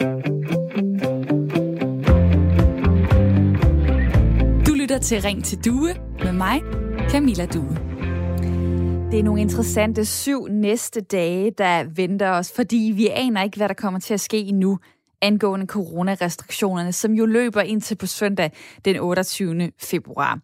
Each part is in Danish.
Du lytter til Ring til Due med mig, Camilla Due. Det er nogle interessante syv næste dage, der venter os, fordi vi aner ikke, hvad der kommer til at ske nu angående coronarestriktionerne, som jo løber indtil på søndag den 28. februar.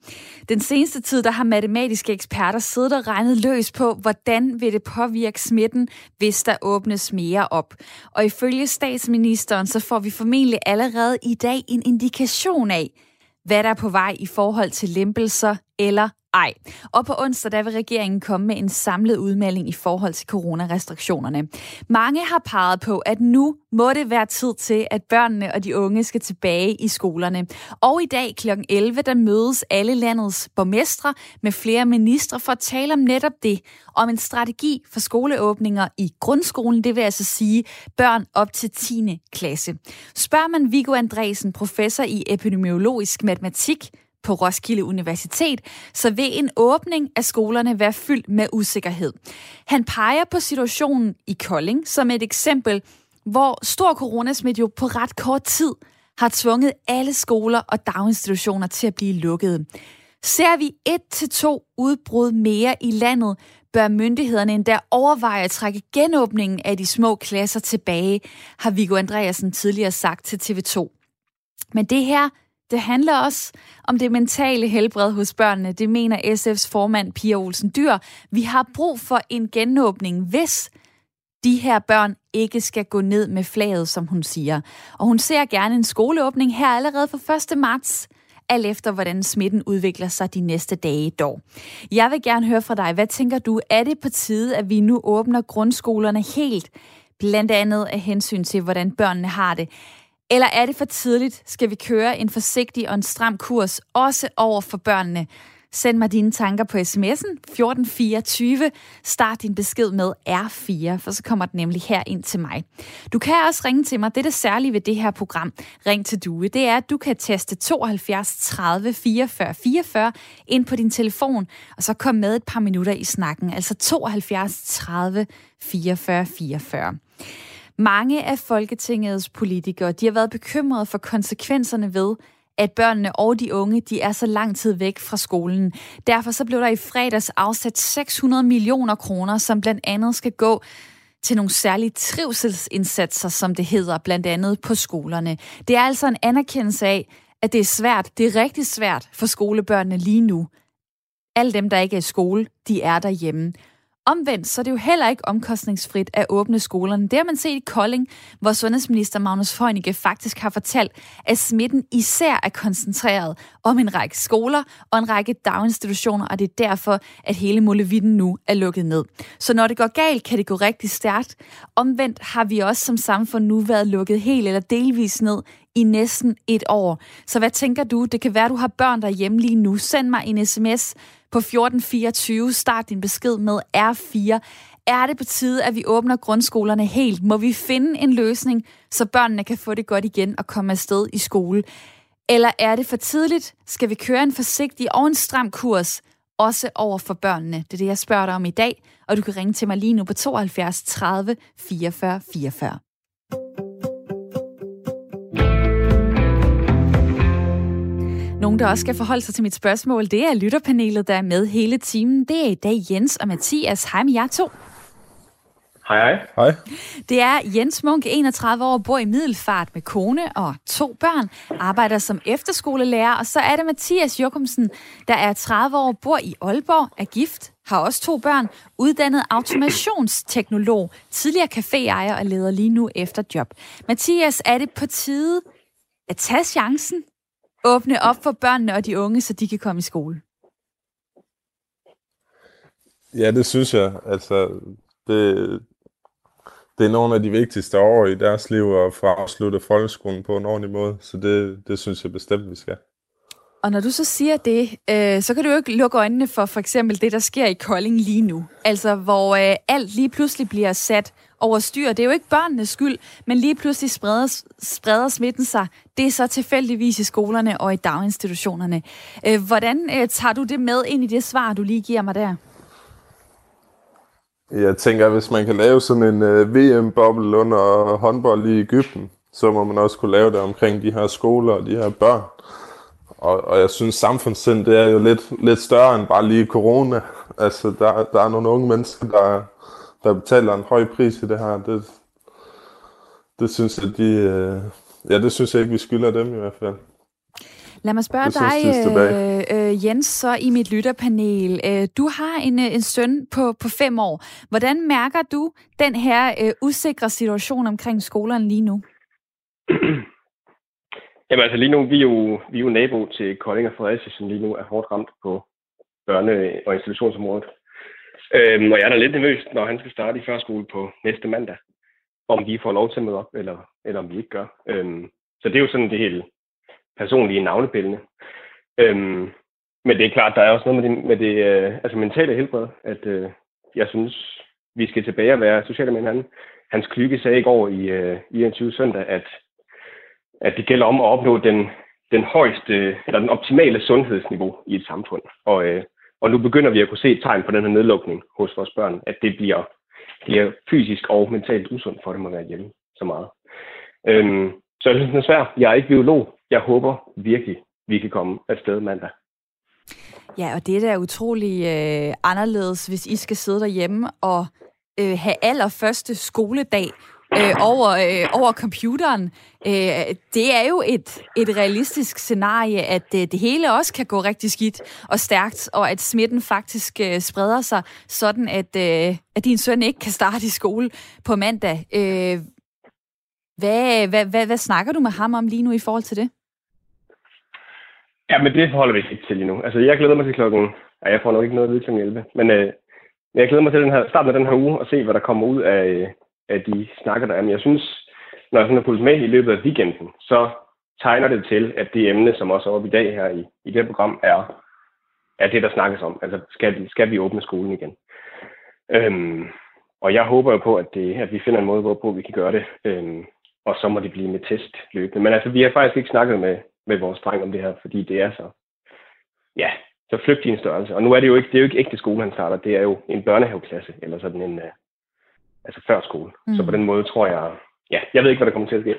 Den seneste tid, der har matematiske eksperter siddet og regnet løs på, hvordan vil det påvirke smitten, hvis der åbnes mere op. Og ifølge statsministeren, så får vi formentlig allerede i dag en indikation af, hvad der er på vej i forhold til lempelser eller ej. Og på onsdag der vil regeringen komme med en samlet udmelding i forhold til coronarestriktionerne. Mange har peget på, at nu må det være tid til, at børnene og de unge skal tilbage i skolerne. Og i dag kl. 11, der mødes alle landets borgmestre med flere ministre for at tale om netop det. Om en strategi for skoleåbninger i grundskolen, det vil altså sige børn op til 10. klasse. Spørger man Viggo Andresen, professor i epidemiologisk matematik, på Roskilde Universitet, så vil en åbning af skolerne være fyldt med usikkerhed. Han peger på situationen i Kolding som et eksempel, hvor stor coronasmitte jo på ret kort tid har tvunget alle skoler og daginstitutioner til at blive lukkede. Ser vi et til to udbrud mere i landet, bør myndighederne endda overveje at trække genåbningen af de små klasser tilbage, har Viggo Andreasen tidligere sagt til TV2. Men det her det handler også om det mentale helbred hos børnene. Det mener SF's formand Pia Olsen Dyr. Vi har brug for en genåbning, hvis de her børn ikke skal gå ned med flaget, som hun siger. Og hun ser gerne en skoleåbning her allerede for 1. marts, alt efter hvordan smitten udvikler sig de næste dage dog. Jeg vil gerne høre fra dig, hvad tænker du, er det på tide, at vi nu åbner grundskolerne helt, blandt andet af hensyn til, hvordan børnene har det? Eller er det for tidligt? Skal vi køre en forsigtig og en stram kurs, også over for børnene? Send mig dine tanker på sms'en 1424. Start din besked med R4, for så kommer den nemlig her ind til mig. Du kan også ringe til mig. Det er det særlige ved det her program, Ring til Due. Det er, at du kan teste 72 30 44 44 ind på din telefon, og så komme med et par minutter i snakken. Altså 72 30 44 44. Mange af Folketingets politikere de har været bekymrede for konsekvenserne ved, at børnene og de unge de er så lang tid væk fra skolen. Derfor så blev der i fredags afsat 600 millioner kroner, som blandt andet skal gå til nogle særlige trivselsindsatser, som det hedder, blandt andet på skolerne. Det er altså en anerkendelse af, at det er svært, det er rigtig svært for skolebørnene lige nu. Alle dem, der ikke er i skole, de er derhjemme. Omvendt så er det jo heller ikke omkostningsfrit at åbne skolerne. Det har man set i Kolding, hvor sundhedsminister Magnus Heunicke faktisk har fortalt, at smitten især er koncentreret om en række skoler og en række daginstitutioner, og det er derfor, at hele Molevitten nu er lukket ned. Så når det går galt, kan det gå rigtig stærkt. Omvendt har vi også som samfund nu været lukket helt eller delvis ned i næsten et år. Så hvad tænker du? Det kan være, at du har børn derhjemme lige nu. Send mig en sms på 1424. Start din besked med R4. Er det på tide, at vi åbner grundskolerne helt? Må vi finde en løsning, så børnene kan få det godt igen og komme afsted i skole? Eller er det for tidligt? Skal vi køre en forsigtig og en stram kurs, også over for børnene? Det er det, jeg spørger dig om i dag, og du kan ringe til mig lige nu på 72 30 44 44. Nogen, der også skal forholde sig til mit spørgsmål, det er lytterpanelet, der er med hele timen. Det er i dag Jens og Mathias. Hej med jer to. Hej, hej. Hej. Det er Jens Munk, 31 år, bor i Middelfart med kone og to børn, arbejder som efterskolelærer, og så er det Mathias Jokumsen, der er 30 år, bor i Aalborg, er gift, har også to børn, uddannet automationsteknolog, tidligere caféejer og leder lige nu efter job. Mathias, er det på tide at tage chancen åbne op for børnene og de unge, så de kan komme i skole? Ja, det synes jeg. Altså, det, det er nogle af de vigtigste år i deres liv at få afsluttet folkeskolen på en ordentlig måde, så det, det synes jeg bestemt, vi skal. Og når du så siger det, øh, så kan du jo ikke lukke øjnene for for eksempel det, der sker i Kolding lige nu. Altså, hvor øh, alt lige pludselig bliver sat over styr. Det er jo ikke børnenes skyld, men lige pludselig spreder, spreder smitten sig. Det er så tilfældigvis i skolerne og i daginstitutionerne. Øh, hvordan øh, tager du det med ind i det svar, du lige giver mig der? Jeg tænker, at hvis man kan lave sådan en øh, uh, VM-boble under håndbold i Ægypten, så må man også kunne lave det omkring de her skoler og de her børn. Og, og jeg synes, samfundssind, det er jo lidt, lidt større end bare lige corona. Altså, der, der er nogle unge mennesker, der, der betaler en høj pris i det her. Det, det synes jeg, de, øh, ja, det synes jeg ikke, vi skylder dem i hvert fald. Lad mig spørge dig, øh, øh, Jens, så i mit lytterpanel. Øh, du har en, øh, en søn på, på fem år. Hvordan mærker du den her øh, usikre situation omkring skolerne lige nu? Jamen altså lige nu, vi er jo, vi er jo nabo til Kolding og Fredericia, som lige nu er hårdt ramt på børne- og institutionsområdet. Øhm, og jeg er da lidt nervøs, når han skal starte i førskole på næste mandag, om vi får lov til at møde op, eller, eller om vi ikke gør. Øhm, så det er jo sådan det helt personlige navnepillende. Øhm, men det er klart, der er også noget med det, med det øh, altså mentale helbred, at øh, jeg synes, vi skal tilbage og være sociale med hinanden. Hans Klyge sagde i går i, øh, i 21 søndag, at at det gælder om at opnå den, den højeste, eller den optimale sundhedsniveau i et samfund. Og, øh, og nu begynder vi at kunne se et tegn på den her nedlukning hos vores børn, at det bliver, bliver fysisk og mentalt usundt for dem at være hjemme så meget. Øhm, så jeg synes, det er svært. Jeg er ikke biolog. Jeg håber virkelig, vi kan komme afsted mandag. Ja, og det er da utrolig øh, anderledes, hvis I skal sidde derhjemme og øh, have allerførste skoledag øh, over, øh, over computeren. Øh, det er jo et, et realistisk scenarie, at øh, det hele også kan gå rigtig skidt og stærkt, og at smitten faktisk øh, spreder sig, sådan at, øh, at din søn ikke kan starte i skole på mandag. Øh, hvad, hvad, hvad, hvad snakker du med ham om lige nu i forhold til det? Ja, men det forholder vi ikke til lige nu. Altså, jeg glæder mig til klokken... Ja, jeg får nok ikke noget at vide kl. 11, men øh, jeg glæder mig til den her, starten af den her uge og se, hvad der kommer ud af, øh, af de snakker, der er. Men jeg synes, når jeg sådan har fulgt med i løbet af weekenden, så tegner det til, at det emne, som også er oppe i dag her i, i det program, er, er det, der snakkes om. Altså, skal, skal vi åbne skolen igen? Øhm, og jeg håber jo på, at, det, at vi finder en måde, hvorpå vi kan gøre det. Øhm, og så må det blive med test løbende. Men altså, vi har faktisk ikke snakket med, med vores dreng om det her, fordi det er så, ja, så flygtig en størrelse. Og nu er det jo ikke, det er jo ikke ægte skole, han starter. Det er jo en børnehaveklasse, eller sådan en, uh, altså før skole. Mm. Så på den måde tror jeg, ja, jeg ved ikke, hvad der kommer til at ske.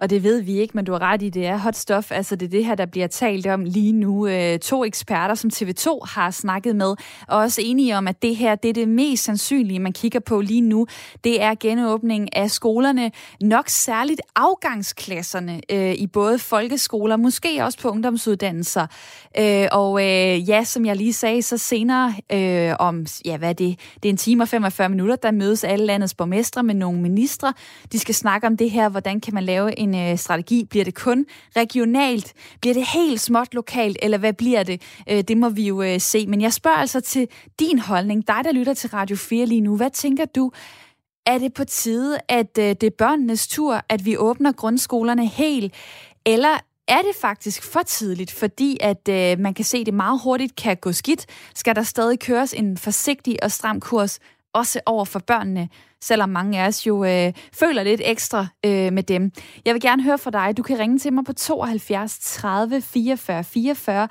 Og det ved vi ikke, men du har ret i, det er hot stuff. Altså det er det her, der bliver talt om lige nu. Øh, to eksperter, som TV2 har snakket med, og også enige om, at det her det er det mest sandsynlige, man kigger på lige nu. Det er genåbning af skolerne, nok særligt afgangsklasserne øh, i både folkeskoler, måske også på ungdomsuddannelser. Øh, og øh, ja, som jeg lige sagde, så senere øh, om, ja hvad er det, det er en time og 45 minutter, der mødes alle landets borgmestre med nogle ministre. De skal snakke om det her, hvordan kan man lave en øh, strategi? Bliver det kun regionalt? Bliver det helt småt lokalt? Eller hvad bliver det? Øh, det må vi jo øh, se. Men jeg spørger altså til din holdning. Dig, der lytter til Radio 4 lige nu. Hvad tænker du? Er det på tide, at øh, det er børnenes tur, at vi åbner grundskolerne helt? Eller er det faktisk for tidligt, fordi at øh, man kan se, at det meget hurtigt kan gå skidt? Skal der stadig køres en forsigtig og stram kurs, også over for børnene? selvom mange af os jo øh, føler lidt ekstra øh, med dem. Jeg vil gerne høre fra dig. Du kan ringe til mig på 72 30 44 44,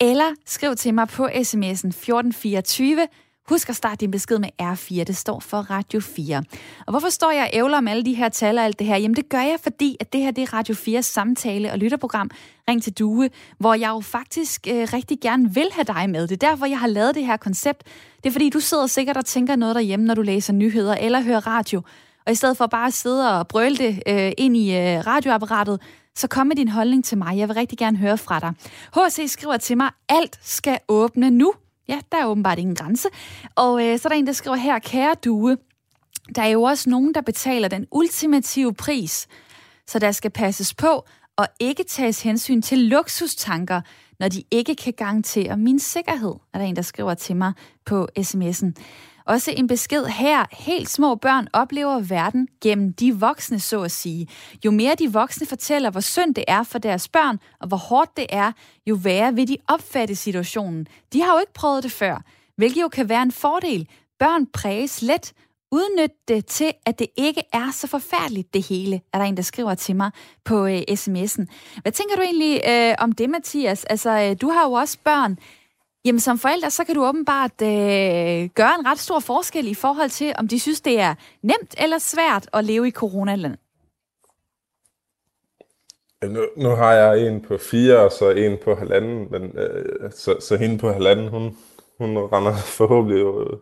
eller skriv til mig på sms'en 1424 Husk at starte din besked med R4, det står for Radio 4. Og hvorfor står jeg og ævler om alle de her tal og alt det her? Jamen det gør jeg, fordi at det her det er Radio 4 samtale- og lytterprogram Ring til Due, hvor jeg jo faktisk øh, rigtig gerne vil have dig med. Det er derfor, jeg har lavet det her koncept. Det er fordi, du sidder sikkert og tænker noget derhjemme, når du læser nyheder eller hører radio. Og i stedet for bare at sidde og brøle det øh, ind i øh, radioapparatet, så kom med din holdning til mig. Jeg vil rigtig gerne høre fra dig. HC skriver til mig, alt skal åbne nu. Ja, der er åbenbart ingen grænse. Og øh, så er der en, der skriver her, kære due, der er jo også nogen, der betaler den ultimative pris, så der skal passes på og ikke tages hensyn til luksustanker, når de ikke kan garantere min sikkerhed, er der en, der skriver til mig på sms'en. Også en besked her. Helt små børn oplever verden gennem de voksne, så at sige. Jo mere de voksne fortæller, hvor synd det er for deres børn, og hvor hårdt det er, jo værre vil de opfatte situationen. De har jo ikke prøvet det før, hvilket jo kan være en fordel. Børn præges let, udnytte det til, at det ikke er så forfærdeligt, det hele, er der en, der skriver til mig på øh, sms'en. Hvad tænker du egentlig øh, om det, Mathias? Altså, øh, du har jo også børn. Jamen som forældre, så kan du åbenbart øh, gøre en ret stor forskel i forhold til, om de synes, det er nemt eller svært at leve i coronaland. Nu, nu har jeg en på fire, og så en på halvanden, men øh, så, så hende på halvanden, hun, hun render forhåbentlig øh,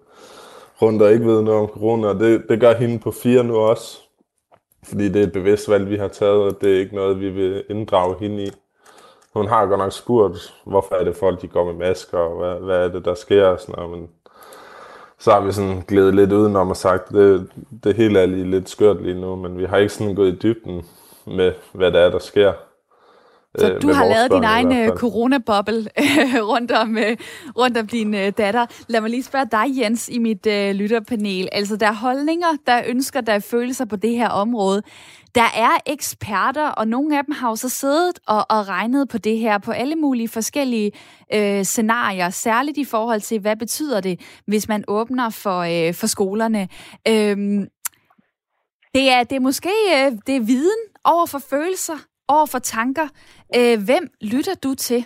rundt og ikke ved noget om corona, og det, det gør hende på fire nu også. Fordi det er et bevidst valg, vi har taget, og det er ikke noget, vi vil inddrage hende i. Hun har godt nok spurgt, hvorfor er det folk, de går med masker, og hvad, hvad er det, der sker, og sådan noget, men så har vi sådan glædet lidt udenom og sagt, det, det hele er lige lidt skørt lige nu, men vi har ikke sådan gået i dybden med, hvad der er, der sker. Så øh, du har lavet din egen øh, coronaboble rundt, om, øh, rundt om din datter. Lad mig lige spørge dig, Jens, i mit lytterpanel. Altså, der er holdninger, der ønsker, der er følelser på det her område. Der er eksperter, og nogle af dem har jo så siddet og, og regnet på det her, på alle mulige forskellige øh, scenarier, særligt i forhold til, hvad betyder det, hvis man åbner for, øh, for skolerne. Øhm, det er, det er måske øh, det er viden over for følelser, over for tanker. Øh, hvem lytter du til?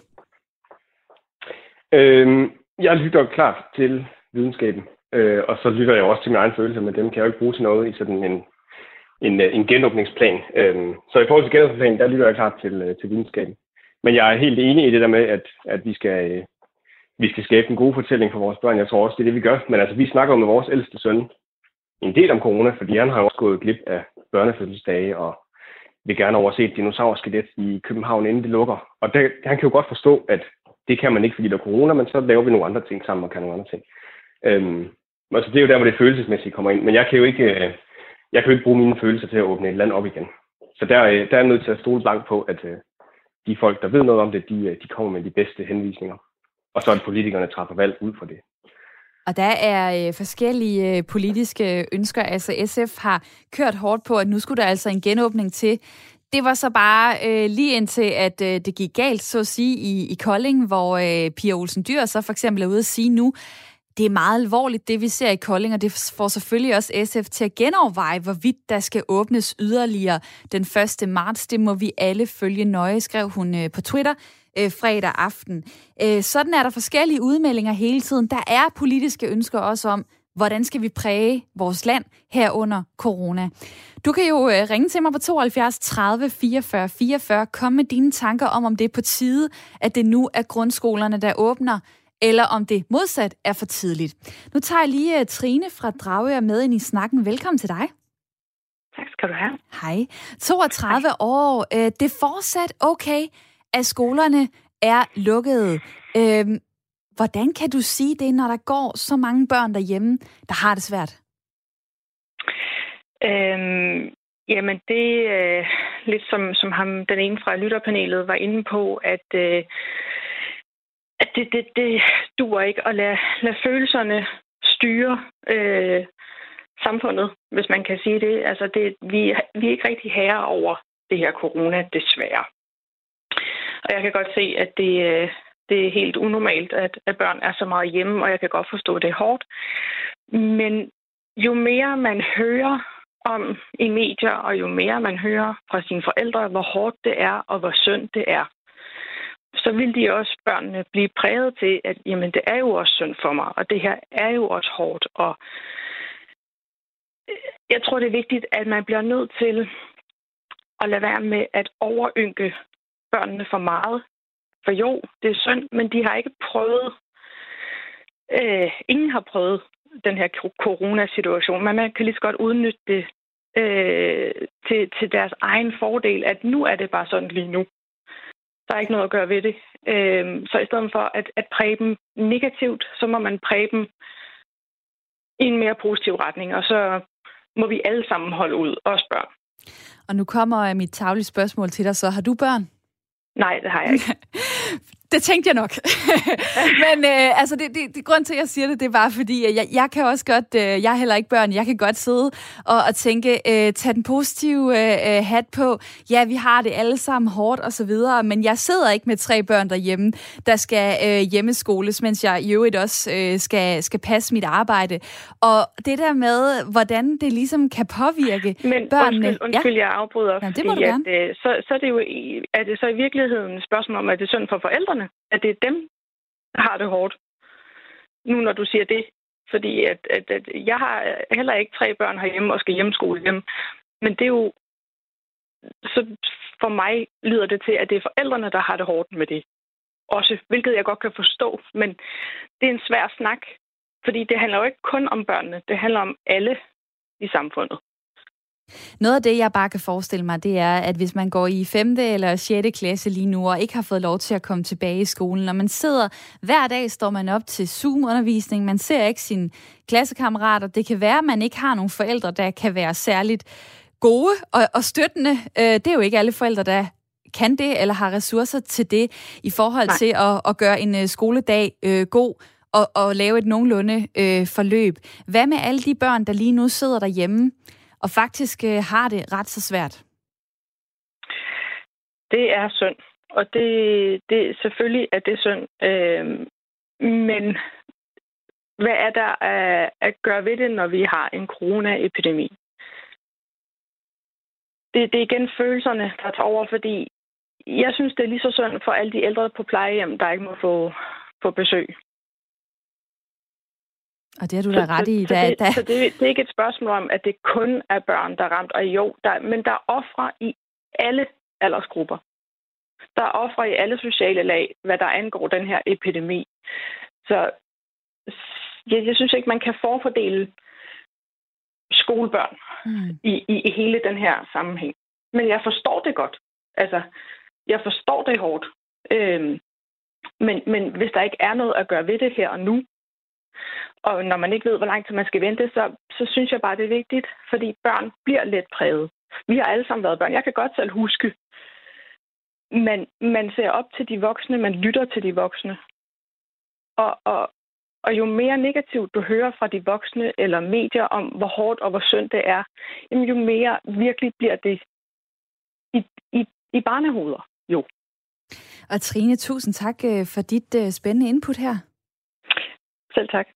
Øhm, jeg lytter klart til videnskaben, øh, og så lytter jeg også til mine egne følelser, men dem kan jeg jo ikke bruge til noget i sådan en, en, øh, en genåbningsplan. Øhm, så i forhold til genåbningsplanen, der lytter jeg klart til, øh, til videnskaben. Men jeg er helt enig i det der med, at, at vi skal øh, vi skal skabe en god fortælling for vores børn. Jeg tror også, det er det, vi gør. Men altså, vi snakker jo med vores ældste søn en del om corona, fordi han har jo også gået glip af børnefødselsdage og vil gerne overse et dinosaur-skelet i København, inden det lukker. Og det, han kan jo godt forstå, at det kan man ikke, fordi der er corona, men så laver vi nogle andre ting sammen og kan nogle andre ting. Øhm, altså det er jo der, hvor det følelsesmæssigt kommer ind. Men jeg kan jo ikke, øh, jeg kan jo ikke bruge mine følelser til at åbne et land op igen. Så der, øh, der er jeg nødt til at stole blank på, at øh, de folk, der ved noget om det, de, øh, de kommer med de bedste henvisninger. Og så at politikerne træffer valg ud fra det. Og der er øh, forskellige øh, politiske ønsker. Altså SF har kørt hårdt på, at nu skulle der altså en genåbning til. Det var så bare øh, lige indtil, at øh, det gik galt, så at sige, i, i Kolding, hvor øh, Pia Olsen Dyr så for eksempel er ude at sige nu, det er meget alvorligt, det vi ser i Kolding, og det får selvfølgelig også SF til at genoverveje, hvorvidt der skal åbnes yderligere den 1. marts. Det må vi alle følge nøje, skrev hun øh, på Twitter øh, fredag aften. Øh, sådan er der forskellige udmeldinger hele tiden. Der er politiske ønsker også om, hvordan skal vi præge vores land herunder corona. Du kan jo øh, ringe til mig på 72 30 44 44. Kom med dine tanker om, om det er på tide, at det nu er grundskolerne, der åbner, eller om det modsat er for tidligt. Nu tager jeg lige uh, Trine fra Dragør med ind i snakken. Velkommen til dig. Tak skal du have. Hej. 32 Hej. år. Uh, det er fortsat okay, at skolerne er lukkede. Øhm, hvordan kan du sige det, når der går så mange børn derhjemme, der har det svært? Øhm, jamen, det er øh, lidt som, som ham, den ene fra lytterpanelet var inde på, at, øh, at det, det, det duer ikke at lade, lade følelserne styre øh, samfundet, hvis man kan sige det. Altså, det, vi, vi er ikke rigtig herre over det her corona, desværre. Og jeg kan godt se, at det, øh, det er helt unormalt, at, at børn er så meget hjemme, og jeg kan godt forstå, at det er hårdt. Men jo mere man hører om i medier, og jo mere man hører fra sine forældre, hvor hårdt det er, og hvor synd det er, så vil de også børnene blive præget til, at jamen, det er jo også synd for mig, og det her er jo også hårdt. Og øh, jeg tror, det er vigtigt, at man bliver nødt til at lade være med at overynke børnene for meget. For jo, det er synd, men de har ikke prøvet, øh, ingen har prøvet den her coronasituation, men man kan lige så godt udnytte det øh, til, til deres egen fordel, at nu er det bare sådan lige nu. Der er ikke noget at gøre ved det. Øh, så i stedet for at, at præge dem negativt, så må man præge dem i en mere positiv retning, og så må vi alle sammen holde ud, også børn. Og nu kommer mit taglige spørgsmål til dig, så har du børn? Nej, det har jeg ikke. Det tænkte jeg nok. Men øh, altså, det, det, det, grund til, at jeg siger det, det er bare fordi, at jeg, jeg kan også godt, øh, jeg er heller ikke børn, jeg kan godt sidde og, og tænke, øh, tag den positive øh, øh, hat på. Ja, vi har det alle sammen hårdt og så videre, men jeg sidder ikke med tre børn derhjemme, der skal øh, hjemmeskoles, mens jeg i øvrigt også øh, skal, skal passe mit arbejde. Og det der med, hvordan det ligesom kan påvirke men, børnene. Undskyld, undskyld ja. jeg afbryder. Ja, det må fordi, du gerne. At, øh, så, så er det jo er det så i virkeligheden et spørgsmål om, at det er synd for forældrene, børnene. At det er dem, der har det hårdt. Nu når du siger det. Fordi at, at, at jeg har heller ikke tre børn herhjemme og skal hjemmeskole hjem. Men det er jo... Så så for mig lyder det til, at det er forældrene, der har det hårdt med det. Også, hvilket jeg godt kan forstå, men det er en svær snak, fordi det handler jo ikke kun om børnene, det handler om alle i samfundet. Noget af det, jeg bare kan forestille mig, det er, at hvis man går i 5. eller 6. klasse lige nu, og ikke har fået lov til at komme tilbage i skolen, når man sidder hver dag, står man op til Zoom-undervisning, man ser ikke sine klassekammerater, det kan være, at man ikke har nogle forældre, der kan være særligt gode og, og støttende. Øh, det er jo ikke alle forældre, der kan det, eller har ressourcer til det, i forhold Nej. til at, at gøre en øh, skoledag øh, god og, og lave et nogenlunde øh, forløb. Hvad med alle de børn, der lige nu sidder derhjemme og faktisk øh, har det ret så svært? Det er synd, og det, det selvfølgelig er det synd. Øh, men hvad er der at, at gøre ved det, når vi har en coronaepidemi? Det, det er igen følelserne, der tager over, fordi jeg synes, det er lige så synd for alle de ældre på plejehjem, der ikke må få, få besøg. Og det har du da ret i. Så, så, det, da... så det, det er ikke et spørgsmål om, at det kun er børn, der er ramt. Og jo, der, men der er ofre i alle aldersgrupper. Der er ofre i alle sociale lag, hvad der angår den her epidemi. Så jeg, jeg synes ikke, man kan forfordele skolebørn mm. i, i, i hele den her sammenhæng. Men jeg forstår det godt. Altså, jeg forstår det hårdt. Øhm, men, men hvis der ikke er noget at gøre ved det her og nu, og når man ikke ved, hvor lang tid man skal vente, så, så synes jeg bare, det er vigtigt, fordi børn bliver let præget. Vi har alle sammen været børn. Jeg kan godt selv huske, man, man ser op til de voksne, man lytter til de voksne. Og, og, og jo mere negativt du hører fra de voksne eller medier om, hvor hårdt og hvor synd det er, jamen jo mere virkelig bliver det i, i, i barnehoveder. Jo. Og Trine, tusind tak øh, for dit øh, spændende input her. Selv tak.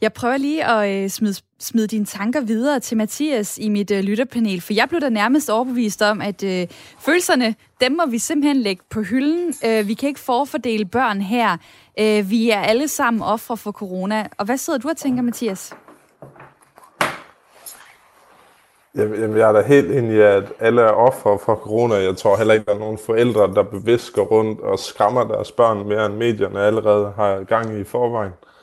Jeg prøver lige at øh, smide, smide dine tanker videre til Mathias i mit øh, lytterpanel, for jeg blev da nærmest overbevist om, at øh, følelserne, dem må vi simpelthen lægge på hylden. Øh, vi kan ikke forfordele børn her. Øh, vi er alle sammen ofre for corona. Og hvad sidder du og tænker, Mathias? Jamen, jeg er da helt ind i, at alle er ofre for corona. Jeg tror heller ikke, der er nogen forældre, der bevidst går rundt og skræmmer deres børn mere end medierne allerede har gang i i forvejen. Øh,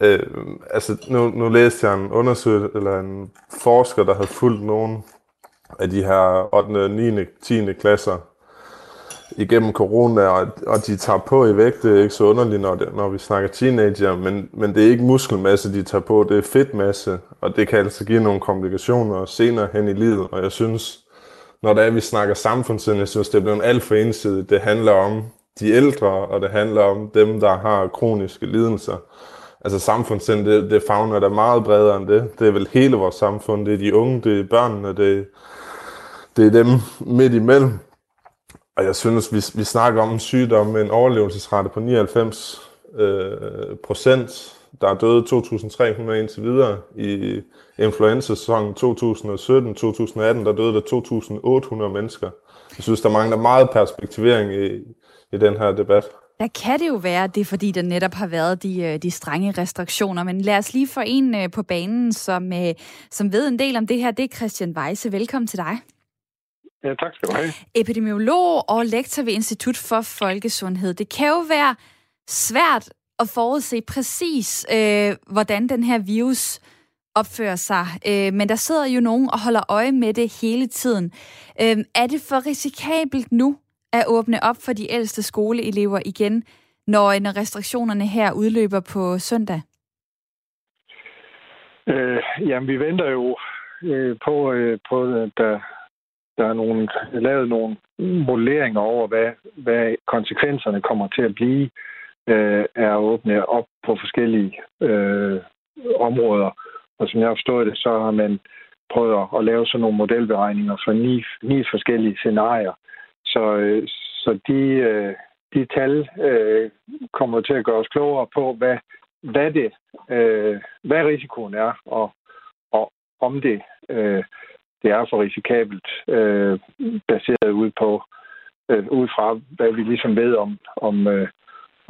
Øh, altså, nu, nu læste jeg en undersøgelse, eller en forsker, der havde fulgt nogen af de her 8., 9., 10. klasser igennem corona, og, og de tager på i vægt. Det er ikke så underligt, når, det, når vi snakker teenager, men, men det er ikke muskelmasse, de tager på, det er fedtmasse, og det kan altså give nogle komplikationer senere hen i livet, og jeg synes, når det er, vi snakker samfundssind, jeg synes, det er blevet alt for ensidigt. Det handler om de ældre, og det handler om dem, der har kroniske lidelser altså samfundssind, det, det fagner der meget bredere end det. Det er vel hele vores samfund. Det er de unge, det er børnene, det, det er dem midt imellem. Og jeg synes, vi, vi snakker om en sygdom med en overlevelsesrate på 99 øh, procent. Der er døde 2.300 indtil videre. I influenza-sæsonen 2017-2018, der døde der 2.800 mennesker. Jeg synes, der mangler meget perspektivering i, i den her debat. Der kan det jo være, at det er fordi, der netop har været de, øh, de strenge restriktioner. Men lad os lige få en øh, på banen, som, øh, som ved en del om det her. Det er Christian Weisse. Velkommen til dig. Ja, tak skal du have. Epidemiolog og lektor ved Institut for Folkesundhed. Det kan jo være svært at forudse præcis, øh, hvordan den her virus opfører sig. Øh, men der sidder jo nogen og holder øje med det hele tiden. Øh, er det for risikabelt nu at åbne op for de ældste skoleelever igen, når, når restriktionerne her udløber på søndag? Øh, jamen, vi venter jo øh, på, øh, på øh, der, der er nogle, lavet nogle modelleringer over, hvad, hvad konsekvenserne kommer til at blive øh, er at åbne op på forskellige øh, områder. Og som jeg har forstået det, så har man prøvet at lave sådan nogle modelberegninger for ni, ni forskellige scenarier. Så, øh, så de, øh, de tal øh, kommer til at gøre os klogere på, hvad, hvad, det, øh, hvad risikoen er, og, og om det, øh, det er for risikabelt, øh, baseret ud på øh, ud fra, hvad vi ligesom ved om, om, øh,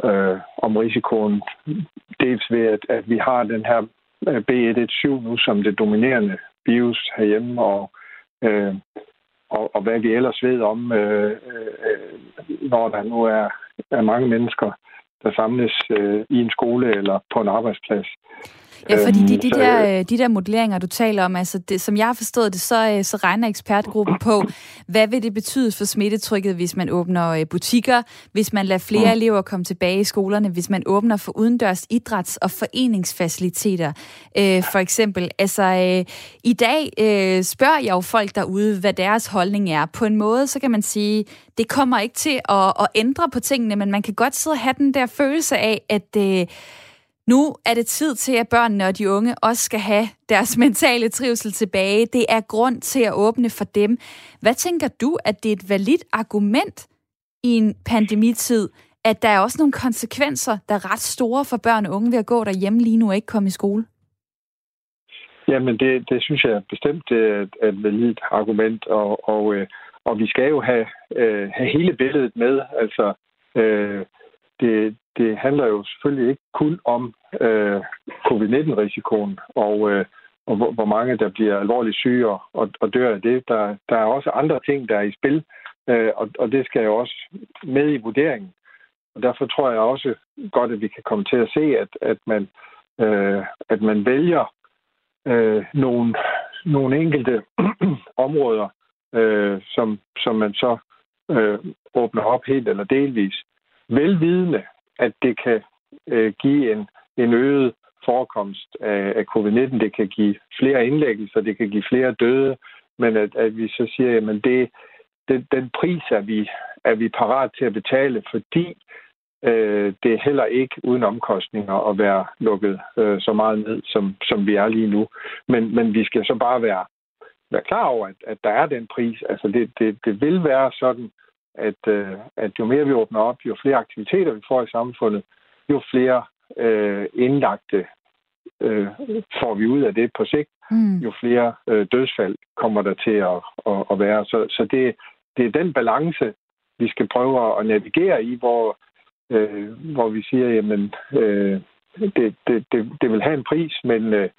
øh, om risikoen. Dels ved, at, at vi har den her øh, B117 nu som det dominerende virus herhjemme, og øh, og, og hvad vi ellers ved om, øh, øh, når der nu er, er mange mennesker, der samles øh, i en skole eller på en arbejdsplads. Ja, fordi de, de, øhm, der, øh, de der modelleringer, du taler om, altså det, som jeg har forstået det, så, øh, så regner ekspertgruppen på, hvad vil det betyde for smittetrykket, hvis man åbner øh, butikker, hvis man lader flere mm. elever komme tilbage i skolerne, hvis man åbner for udendørs idræts- og foreningsfaciliteter, øh, for eksempel. Altså, øh, i dag øh, spørger jeg jo folk derude, hvad deres holdning er. På en måde, så kan man sige, det kommer ikke til at, at ændre på tingene, men man kan godt sidde og have den der følelse af, at... Øh, nu er det tid til, at børnene og de unge også skal have deres mentale trivsel tilbage. Det er grund til at åbne for dem. Hvad tænker du, at det er et validt argument i en pandemitid, at der er også nogle konsekvenser, der er ret store for børn og unge ved at gå derhjemme lige nu og ikke komme i skole? Jamen, det, det synes jeg bestemt er et, et validt argument, og, og, øh, og vi skal jo have, øh, have hele billedet med. Altså, øh, det, det handler jo selvfølgelig ikke kun om øh, covid-19-risikoen og, øh, og hvor, hvor mange der bliver alvorligt syge og, og dør af det. Der, der er også andre ting, der er i spil, øh, og, og det skal jo også med i vurderingen. Og derfor tror jeg også godt, at vi kan komme til at se, at, at, man, øh, at man vælger øh, nogle, nogle enkelte områder, øh, som, som man så øh, åbner op helt eller delvis velvidende, at det kan øh, give en, en øget forekomst af, af covid-19. Det kan give flere indlæggelser, det kan give flere døde, men at, at vi så siger, at det, det, den pris er vi, er vi parat til at betale, fordi øh, det er heller ikke uden omkostninger at være lukket øh, så meget ned, som, som vi er lige nu. Men, men vi skal så bare være, være klar over, at, at der er den pris. Altså det, det, det vil være sådan, at, øh, at jo mere vi åbner op, jo flere aktiviteter vi får i samfundet, jo flere øh, indlagte øh, får vi ud af det på sigt, mm. jo flere øh, dødsfald kommer der til at, at, at være. Så, så det, det er den balance, vi skal prøve at navigere i, hvor, øh, hvor vi siger, jamen, øh, det, det, det, det vil have en pris, men, øh,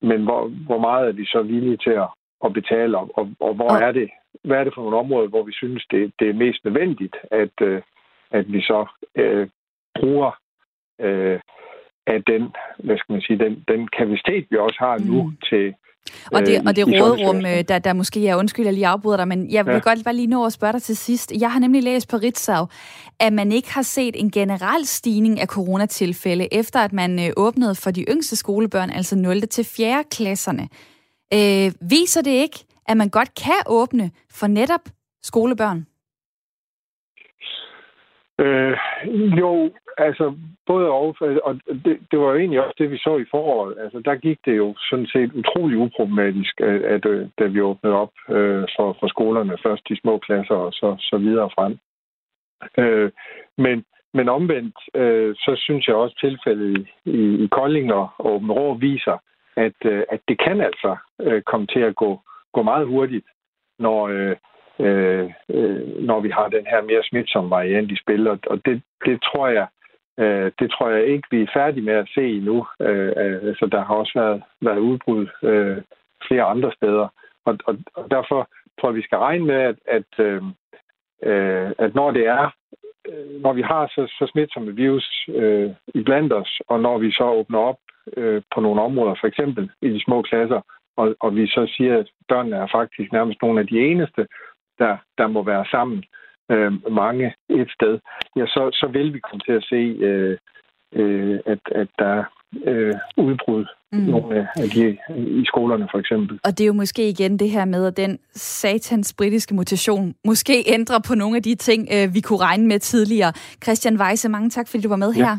men hvor, hvor meget er vi så villige til at, at betale, og, og, og hvor er det, hvad er det for nogle områder, hvor vi synes, det, det er mest nødvendigt, at, øh, at vi så øh, bruger øh, af den, hvad skal man sige, den, den kapacitet, vi også har nu mm. til og det, øh, og det rådrum, øh, der, der måske er, undskyld, jeg lige afbryder dig, men jeg vil ja. godt bare lige nå at spørge dig til sidst. Jeg har nemlig læst på Ritzau, at man ikke har set en generel stigning af coronatilfælde, efter at man øh, åbnede for de yngste skolebørn, altså 0. til 4. klasserne. Øh, viser det ikke, at man godt kan åbne for netop skolebørn? Øh, jo, altså både og, og det, det var jo egentlig også det, vi så i foråret. Altså der gik det jo sådan set utrolig uproblematisk, at, at, at da vi åbnede op øh, for, for skolerne, først de små klasser og så, så videre frem. Øh, men, men omvendt, øh, så synes jeg også tilfældet i, i Kolding og Åben Rå viser, at, øh, at det kan altså øh, komme til at gå, gå meget hurtigt, når, øh, øh, øh, når vi har den her mere smitsomme variant i spil. Og det, det tror jeg øh, det tror jeg ikke, vi er færdige med at se endnu. Øh, altså, der har også været, været udbrud øh, flere andre steder. Og, og, og derfor tror jeg, vi skal regne med, at, at, øh, øh at når det er når vi har så, så smitsomme virus øh, i blandt os, og når vi så åbner op øh, på nogle områder, for eksempel i de små klasser, og, og vi så siger, at børnene er faktisk nærmest nogle af de eneste, der, der må være sammen øh, mange et sted, ja, så, så vil vi komme til at se, øh, øh, at, at der er øh, udbrud mm. nogle af de i skolerne for eksempel. Og det er jo måske igen det her med, at den satans britiske mutation måske ændrer på nogle af de ting, øh, vi kunne regne med tidligere. Christian Weisse, mange tak, fordi du var med ja. her.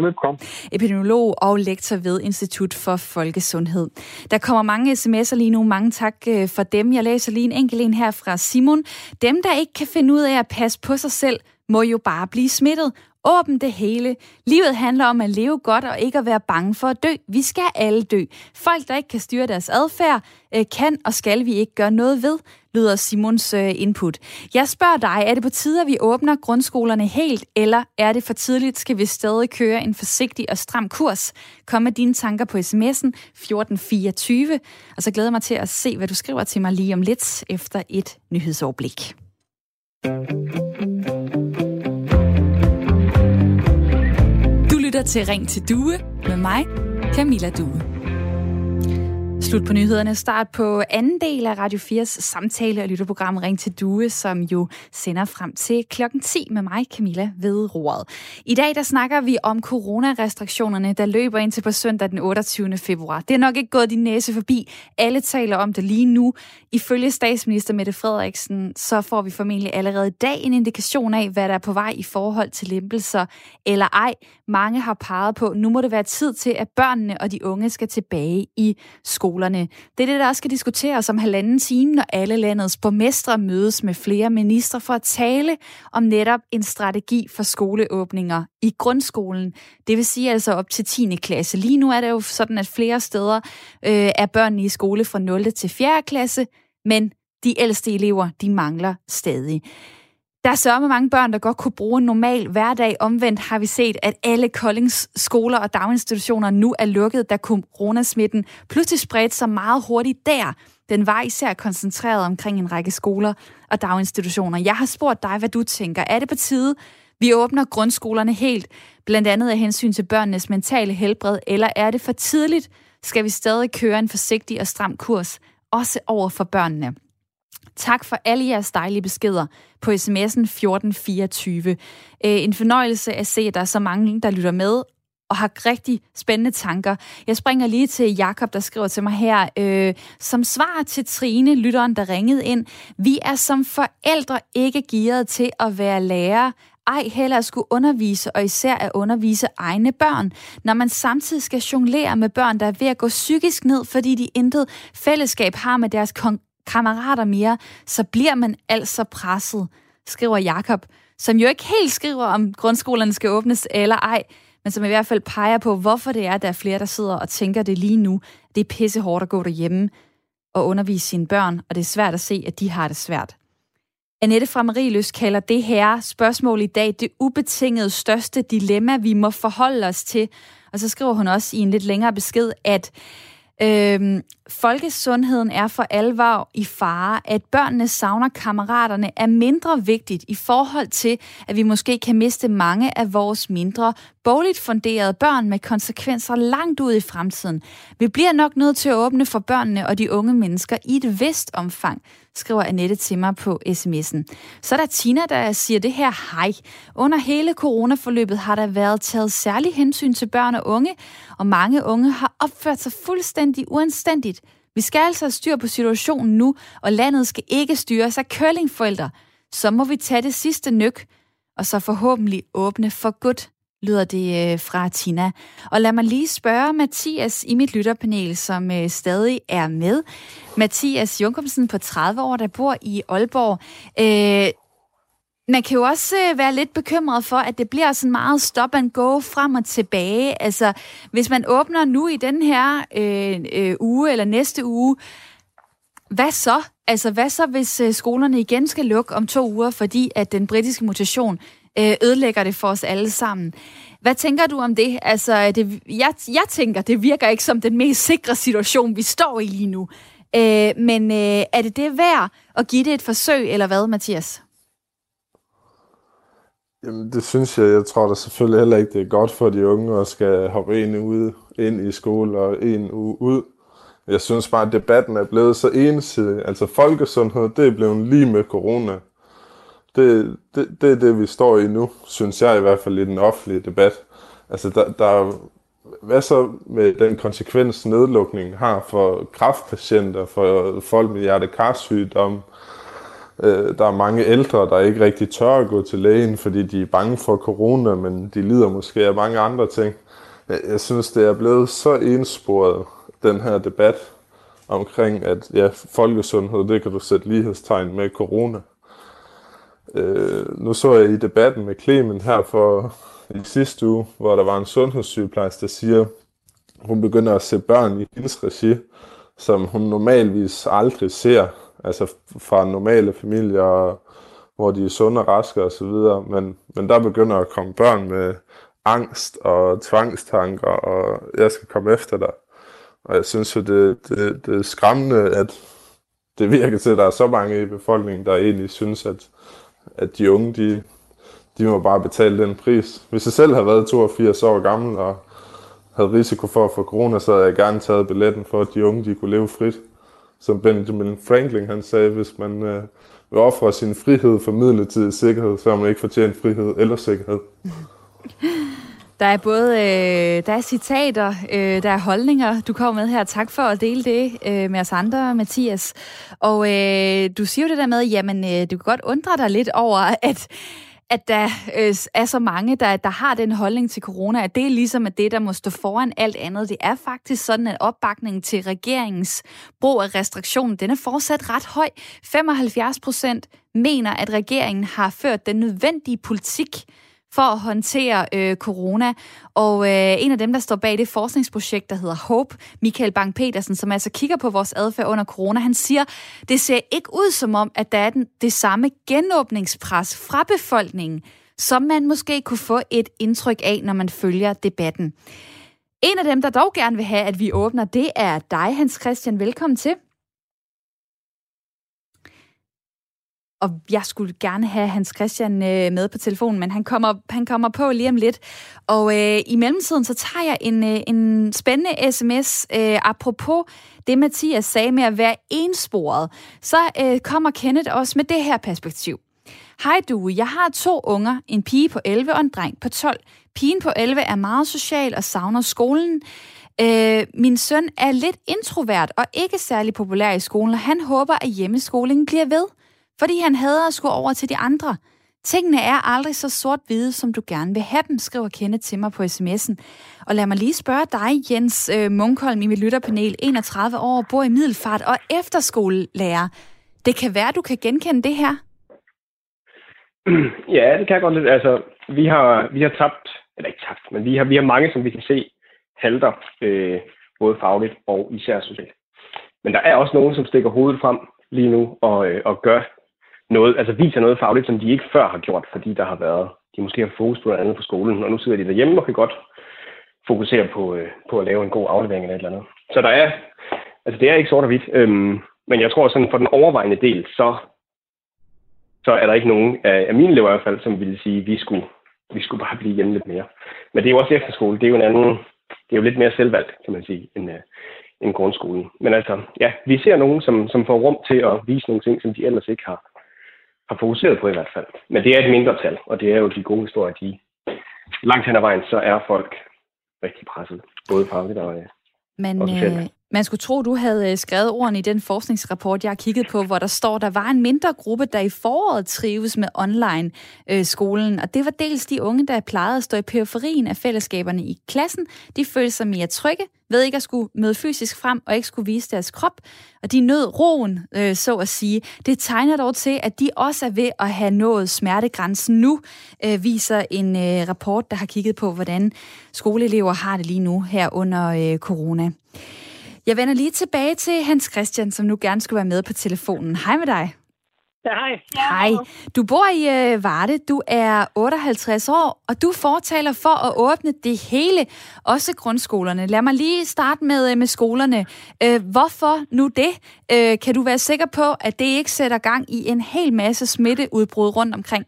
Velkommen. Epidemiolog og lektor ved Institut for Folkesundhed. Der kommer mange sms'er lige nu. Mange tak øh, for dem. Jeg læser lige en enkelt en her fra Simon. Dem, der ikke kan finde ud af at passe på sig selv, må jo bare blive smittet. Åbn det hele. Livet handler om at leve godt og ikke at være bange for at dø. Vi skal alle dø. Folk, der ikke kan styre deres adfærd, øh, kan og skal vi ikke gøre noget ved lyder Simons øh, input. Jeg spørger dig, er det på tide, at vi åbner grundskolerne helt, eller er det for tidligt? Skal vi stadig køre en forsigtig og stram kurs? Kom med dine tanker på sms'en 1424, og så glæder jeg mig til at se, hvad du skriver til mig lige om lidt efter et nyhedsoverblik. Du lytter til Ring til Due med mig, Camilla Due. Slut på nyhederne. Start på anden del af Radio 4's samtale- og lytterprogram Ring til Due, som jo sender frem til klokken 10 med mig, Camilla ved roret. I dag der snakker vi om coronarestriktionerne, der løber ind til på søndag den 28. februar. Det er nok ikke gået din næse forbi. Alle taler om det lige nu. Ifølge statsminister Mette Frederiksen, så får vi formentlig allerede i dag en indikation af, hvad der er på vej i forhold til lempelser eller ej. Mange har peget på, nu må det være tid til, at børnene og de unge skal tilbage i skolerne. Det er det, der også skal diskuteres om halvanden time, når alle landets borgmestre mødes med flere ministre for at tale om netop en strategi for skoleåbninger i grundskolen. Det vil sige altså op til 10. klasse. Lige nu er det jo sådan, at flere steder øh, er børnene i skole fra 0. til 4. klasse, men de ældste elever, de mangler stadig. Der er sørme mange børn, der godt kunne bruge en normal hverdag. Omvendt har vi set, at alle Koldings skoler og daginstitutioner nu er lukket, da coronasmitten pludselig spredte sig meget hurtigt der. Den var især koncentreret omkring en række skoler og daginstitutioner. Jeg har spurgt dig, hvad du tænker. Er det på tide, vi åbner grundskolerne helt, blandt andet af hensyn til børnenes mentale helbred, eller er det for tidligt? Skal vi stadig køre en forsigtig og stram kurs, også over for børnene? Tak for alle jeres dejlige beskeder på sms'en 1424. Øh, en fornøjelse at se, at der er så mange, der lytter med og har rigtig spændende tanker. Jeg springer lige til Jakob, der skriver til mig her. Øh, som svar til Trine, lytteren, der ringede ind. Vi er som forældre ikke gearet til at være lærer, ej heller at skulle undervise, og især at undervise egne børn, når man samtidig skal jonglere med børn, der er ved at gå psykisk ned, fordi de intet fællesskab har med deres kon- kammerater mere, så bliver man altså presset, skriver Jakob, som jo ikke helt skriver, om grundskolerne skal åbnes eller ej, men som i hvert fald peger på, hvorfor det er, at der er flere, der sidder og tænker det lige nu. Det er pissehårdt at gå derhjemme og undervise sine børn, og det er svært at se, at de har det svært. Annette fra Marieløs kalder det her spørgsmål i dag det ubetingede største dilemma, vi må forholde os til. Og så skriver hun også i en lidt længere besked, at Øhm, folkesundheden er for alvor i fare. At børnene savner kammeraterne er mindre vigtigt i forhold til, at vi måske kan miste mange af vores mindre bogligt funderede børn med konsekvenser langt ud i fremtiden. Vi bliver nok nødt til at åbne for børnene og de unge mennesker i et vist omfang, skriver Annette til mig på sms'en. Så er der Tina, der siger det her hej. Under hele coronaforløbet har der været taget særlig hensyn til børn og unge, og mange unge har opført sig fuldstændig uanstændigt. Vi skal altså have styr på situationen nu, og landet skal ikke styres af curlingforældre. Så må vi tage det sidste nyk, og så forhåbentlig åbne for godt lyder det øh, fra Tina. Og lad mig lige spørge Mathias i mit lytterpanel, som øh, stadig er med. Mathias Junkomsen på 30 år, der bor i Aalborg. Øh, man kan jo også øh, være lidt bekymret for, at det bliver sådan meget stop and go frem og tilbage. Altså, hvis man åbner nu i den her øh, øh, uge eller næste uge, hvad så? Altså, hvad så, hvis øh, skolerne igen skal lukke om to uger, fordi at den britiske mutation øh, ødelægger det for os alle sammen. Hvad tænker du om det? Altså, det, jeg, jeg tænker, det virker ikke som den mest sikre situation, vi står i lige nu. Øh, men øh, er det det værd at give det et forsøg, eller hvad, Mathias? Jamen, det synes jeg. Jeg tror da selvfølgelig heller ikke, det er godt for de unge at skal hoppe en ud ind i skole og en uge ud. Jeg synes bare, at debatten er blevet så ensidig. Altså folkesundhed, det er blevet lige med corona det, det, det er det, vi står i nu, synes jeg i hvert fald i den offentlige debat. Altså, der, der, hvad så med den konsekvens, nedlukningen har for kraftpatienter, for folk med hjertekarsygdom? Øh, der er mange ældre, der ikke rigtig tør at gå til lægen, fordi de er bange for corona, men de lider måske af mange andre ting. Jeg, jeg synes, det er blevet så ensporet, den her debat omkring, at ja, folkesundhed, det kan du sætte lighedstegn med corona. Øh, nu så jeg i debatten med Clemen her for i sidste uge, hvor der var en sundhedssygeplejerske, der siger, hun begynder at se børn i hendes regi, som hun normalvis aldrig ser. altså fra normale familier, hvor de er sunde og raske og så videre, men, men der begynder at komme børn med angst og tvangstanker, og jeg skal komme efter dig. Og jeg synes jo, det, det, det er skræmmende, at det virker til, at der er så mange i befolkningen, der egentlig synes, at, at de unge, de, de må bare betale den pris. Hvis jeg selv havde været 82 år gammel og havde risiko for at få corona, så havde jeg gerne taget billetten for, at de unge de kunne leve frit. Som Benjamin Franklin han sagde, hvis man øh, vil ofre sin frihed for midlertidig sikkerhed, så har man ikke fortjent frihed eller sikkerhed. Der er både øh, der er citater, øh, der er holdninger, du kommer med her. Tak for at dele det øh, med os andre, Mathias. Og øh, du siger jo det der med, jamen øh, du kan godt undre dig lidt over, at at der øh, er så mange, der, der har den holdning til corona, at det er ligesom at det, der må stå foran alt andet. Det er faktisk sådan, at opbakningen til regeringens brug af restriktion, den er fortsat ret høj. 75 procent mener, at regeringen har ført den nødvendige politik for at håndtere øh, corona. Og øh, en af dem, der står bag det forskningsprojekt, der hedder HOPE, Michael Bang-Petersen, som altså kigger på vores adfærd under corona, han siger, det ser ikke ud som om, at der er den, det samme genåbningspres fra befolkningen, som man måske kunne få et indtryk af, når man følger debatten. En af dem, der dog gerne vil have, at vi åbner, det er dig, Hans Christian. Velkommen til. Og jeg skulle gerne have Hans Christian øh, med på telefonen, men han kommer, han kommer på lige om lidt. Og øh, i mellemtiden, så tager jeg en, øh, en spændende sms. Øh, apropos det, Mathias sagde med at være ensporet, så øh, kommer Kenneth også med det her perspektiv. Hej du, jeg har to unger, en pige på 11 og en dreng på 12. Pigen på 11 er meget social og savner skolen. Øh, min søn er lidt introvert og ikke særlig populær i skolen, og han håber, at hjemmeskolingen bliver ved fordi han hader at skulle over til de andre. Tingene er aldrig så sort-hvide, som du gerne vil have dem, skriver Kenneth til mig på sms'en. Og lad mig lige spørge dig, Jens øh, Munkholm, i mit lytterpanel, 31 år, bor i Middelfart og efterskolelærer. Det kan være, du kan genkende det her? Ja, det kan jeg godt lidt. Altså, vi har, vi har tabt, eller ikke tabt, men vi har, vi har mange, som vi kan se halter, øh, både fagligt og især socialt. Men der er også nogen, som stikker hovedet frem lige nu og, øh, og gør noget, altså viser noget fagligt, som de ikke før har gjort, fordi der har været, de måske har fokus på noget andet på skolen, og nu sidder de derhjemme og kan godt fokusere på, øh, på at lave en god aflevering eller et eller andet. Så der er, altså det er ikke sort og hvidt, øhm, men jeg tror sådan for den overvejende del, så, så er der ikke nogen af, af mine elever i hvert fald, som ville sige, at vi skulle, vi skulle bare blive hjemme lidt mere. Men det er jo også efterskole, det er jo en anden, det er jo lidt mere selvvalgt, kan man sige, end, øh, end grundskolen. Men altså, ja, vi ser nogen, som, som får rum til at vise nogle ting, som de ellers ikke har, har fokuseret på i hvert fald. Men det er et mindretal, og det er jo de gode historier, de langt hen ad vejen, så er folk rigtig presset, både fagligt og, øh, Men, og øh, man skulle tro, du havde øh, skrevet ordene i den forskningsrapport, jeg har kigget på, hvor der står, der var en mindre gruppe, der i foråret trives med online-skolen. Øh, og det var dels de unge, der plejede at stå i periferien af fællesskaberne i klassen. De følte sig mere trygge ved ikke at skulle møde fysisk frem og ikke skulle vise deres krop. Og de nød roen, øh, så at sige. Det tegner dog til, at de også er ved at have nået smertegrænsen nu, øh, viser en øh, rapport, der har kigget på, hvordan skoleelever har det lige nu her under øh, corona. Jeg vender lige tilbage til Hans Christian, som nu gerne skulle være med på telefonen. Hej med dig. Ja, hej. Hej. Du bor i øh, Varde, du er 58 år, og du fortaler for at åbne det hele, også grundskolerne. Lad mig lige starte med, øh, med skolerne. Øh, hvorfor nu det? Øh, kan du være sikker på, at det ikke sætter gang i en hel masse smitteudbrud rundt omkring?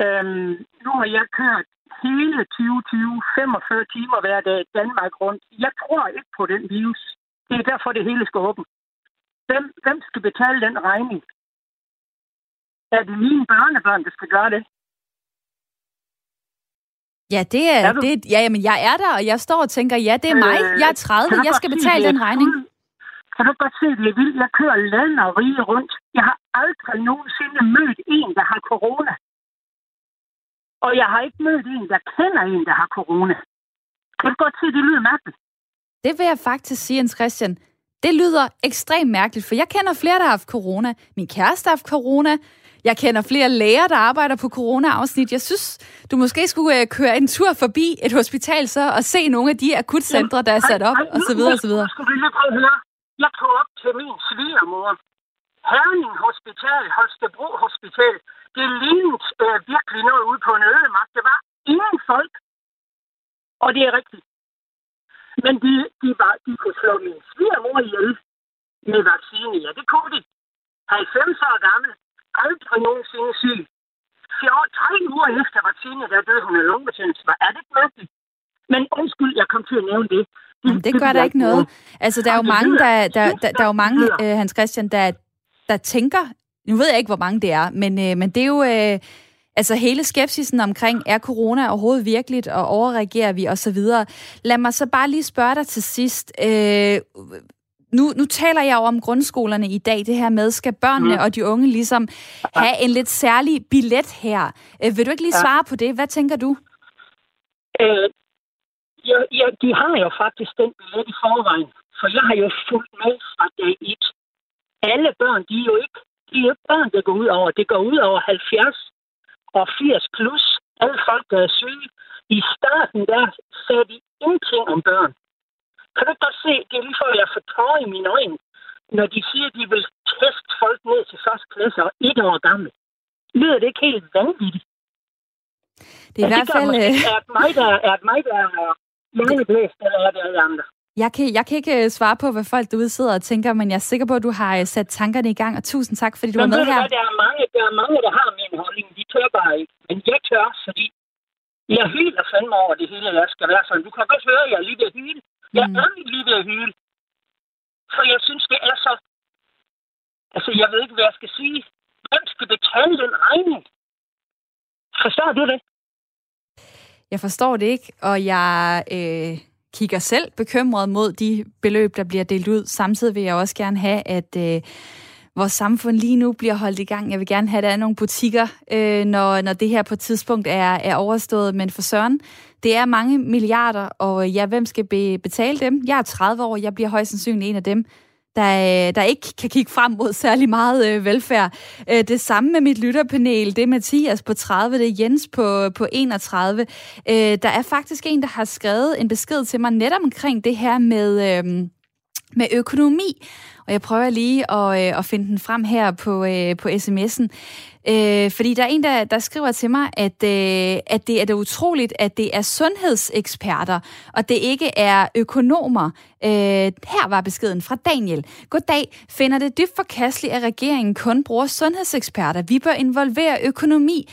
Øhm, nu har jeg kørt hele 2020, 45 timer hver dag Danmark rundt. Jeg tror ikke på den virus. Det er derfor, det hele skal åbne. Hvem, hvem skal betale den regning? Er det mine børnebørn, der skal gøre det? Ja, det er, er det. Ja, men jeg er der, og jeg står og tænker, ja, det er mig. Øh, jeg er 30, jeg skal betale den regning. Kan du godt se, det er vildt? Jeg kører land og rige rundt. Jeg har aldrig nogensinde mødt en, der har corona. Og jeg har ikke mødt en, der kender en, der har corona. Kan du godt se, det lyder mærkeligt? Det vil jeg faktisk sige, Jens Christian. Det lyder ekstremt mærkeligt, for jeg kender flere, der har haft corona. Min kæreste har haft corona. Jeg kender flere læger, der arbejder på corona-afsnit. Jeg synes, du måske skulle uh, køre en tur forbi et hospital så og se nogle af de akutcentre, der er sat op, og så videre, og så videre. Jeg tog op til min svigermor. Herning Hospital, Holstebro Hospital. Det lignede øh, virkelig noget ude på en ødemark. Det var ingen folk. Og det er rigtigt. Men de, de, var, de kunne slå min svigermor ihjel med vaccine. Ja, det kunne de. 90 år gammel. Aldrig nogensinde syg. Fjord, tre uger efter vaccine, der døde hun af lungebetændelse. Er det ikke mærkeligt? Men undskyld, jeg kom til at nævne det. Det, Jamen, det, det gør der ikke noget. Altså, der er jo mange, der, der, der, der er jo mange, øh, Hans Christian, der, der tænker, nu ved jeg ikke, hvor mange det er, men, øh, men det er jo... Øh, Altså hele skepsisen omkring, er corona overhovedet virkeligt, og overreagerer vi osv. Lad mig så bare lige spørge dig til sidst. Øh, nu, nu taler jeg jo om grundskolerne i dag, det her med, skal børnene mm. og de unge ligesom have en lidt særlig billet her? Øh, vil du ikke lige svare ja. på det? Hvad tænker du? Øh, ja, ja, de har jo faktisk den billet i forvejen, for jeg har jo fulgt med fra dag 1. Alle børn, de er jo ikke, de er jo ikke børn, der går ud over. Det går ud over 70 og 80 plus. Alle folk, der er syge. I starten, der sagde de ingenting om børn. Kan du godt se, det er lige før, jeg får tårer i mine øjne, når de siger, at de vil teste folk ned til første klasse og et år gammel. Lyder det ikke helt vanvittigt? Det er i hvert fald... Øh, er det mig, der er, mig, der er hjernebløst, eller er det alle andre? Jeg kan, jeg kan ikke øh, svare på, hvad folk derude sidder og tænker, men jeg er sikker på, at du har øh, sat tankerne i gang, og tusind tak, fordi du men var med her. Hvad, der, er mange, der er mange, der har min holdning. De tør bare ikke. Men jeg tør, fordi jeg hyler fandme over det hele, jeg skal være sådan. Du kan godt høre, at jeg er lige ved at hyle. Jeg mm. er lige ved at hyle. For jeg synes, det er så... Altså, jeg ved ikke, hvad jeg skal sige. Hvem skal betale den regning? Forstår du det? Jeg forstår det ikke, og jeg... Øh kigger selv bekymret mod de beløb, der bliver delt ud. Samtidig vil jeg også gerne have, at øh, vores samfund lige nu bliver holdt i gang. Jeg vil gerne have, at der er nogle butikker, øh, når, når det her på et tidspunkt er, er overstået. Men for Søren, det er mange milliarder, og øh, ja, hvem skal be, betale dem? Jeg er 30 år, jeg bliver højst sandsynligt en af dem, der, øh, der ikke kan kigge frem mod særlig meget øh, velfærd. Øh, det samme med mit lytterpanel. Det er Mathias på 30, det er Jens på, på 31. Øh, der er faktisk en, der har skrevet en besked til mig netop omkring det her med, øh, med økonomi. Og jeg prøver lige at, øh, at finde den frem her på, øh, på sms'en. Øh, fordi der er en, der, der skriver til mig, at, øh, at det er det utroligt, at det er sundhedseksperter, og det ikke er økonomer. Øh, her var beskeden fra Daniel. Goddag. Finder det dybt forkasteligt, at regeringen kun bruger sundhedseksperter. Vi bør involvere økonomi.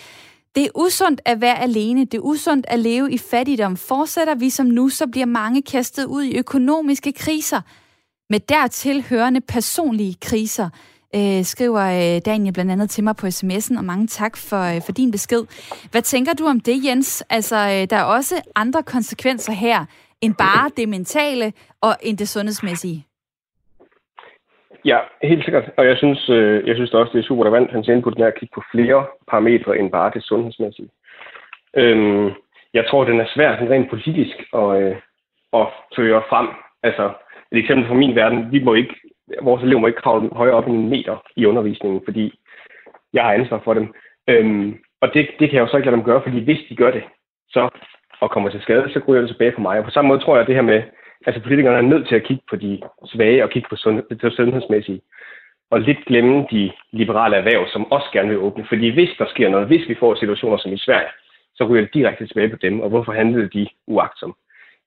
Det er usundt at være alene. Det er usundt at leve i fattigdom. Fortsætter vi som nu, så bliver mange kastet ud i økonomiske kriser med dertil hørende personlige kriser øh, skriver øh, Daniel blandt andet til mig på sms'en, og mange tak for, øh, for din besked. Hvad tænker du om det, Jens? Altså, øh, der er også andre konsekvenser her, end bare det mentale og end det sundhedsmæssige. Ja, helt sikkert. Og jeg synes, øh, jeg synes også, det er super relevant, hans input med at kigge på flere parametre end bare det sundhedsmæssige. Øhm, jeg tror, den er svær sådan rent politisk at, øh, at føre frem. Altså, et eksempel fra min verden, vi må ikke vores elever må ikke kravle højere op end en meter i undervisningen, fordi jeg har ansvar for dem. Øhm, og det, det kan jeg jo så ikke lade dem gøre, fordi hvis de gør det, så og kommer til skade, så ryger det tilbage på mig. Og på samme måde tror jeg, at det her med, altså politikerne er nødt til at kigge på de svage og kigge på sund, det sundhedsmæssige, og lidt glemme de liberale erhverv, som også gerne vil åbne. Fordi hvis der sker noget, hvis vi får situationer som i Sverige, så ryger det direkte tilbage på dem, og hvorfor handlede de uagtsomt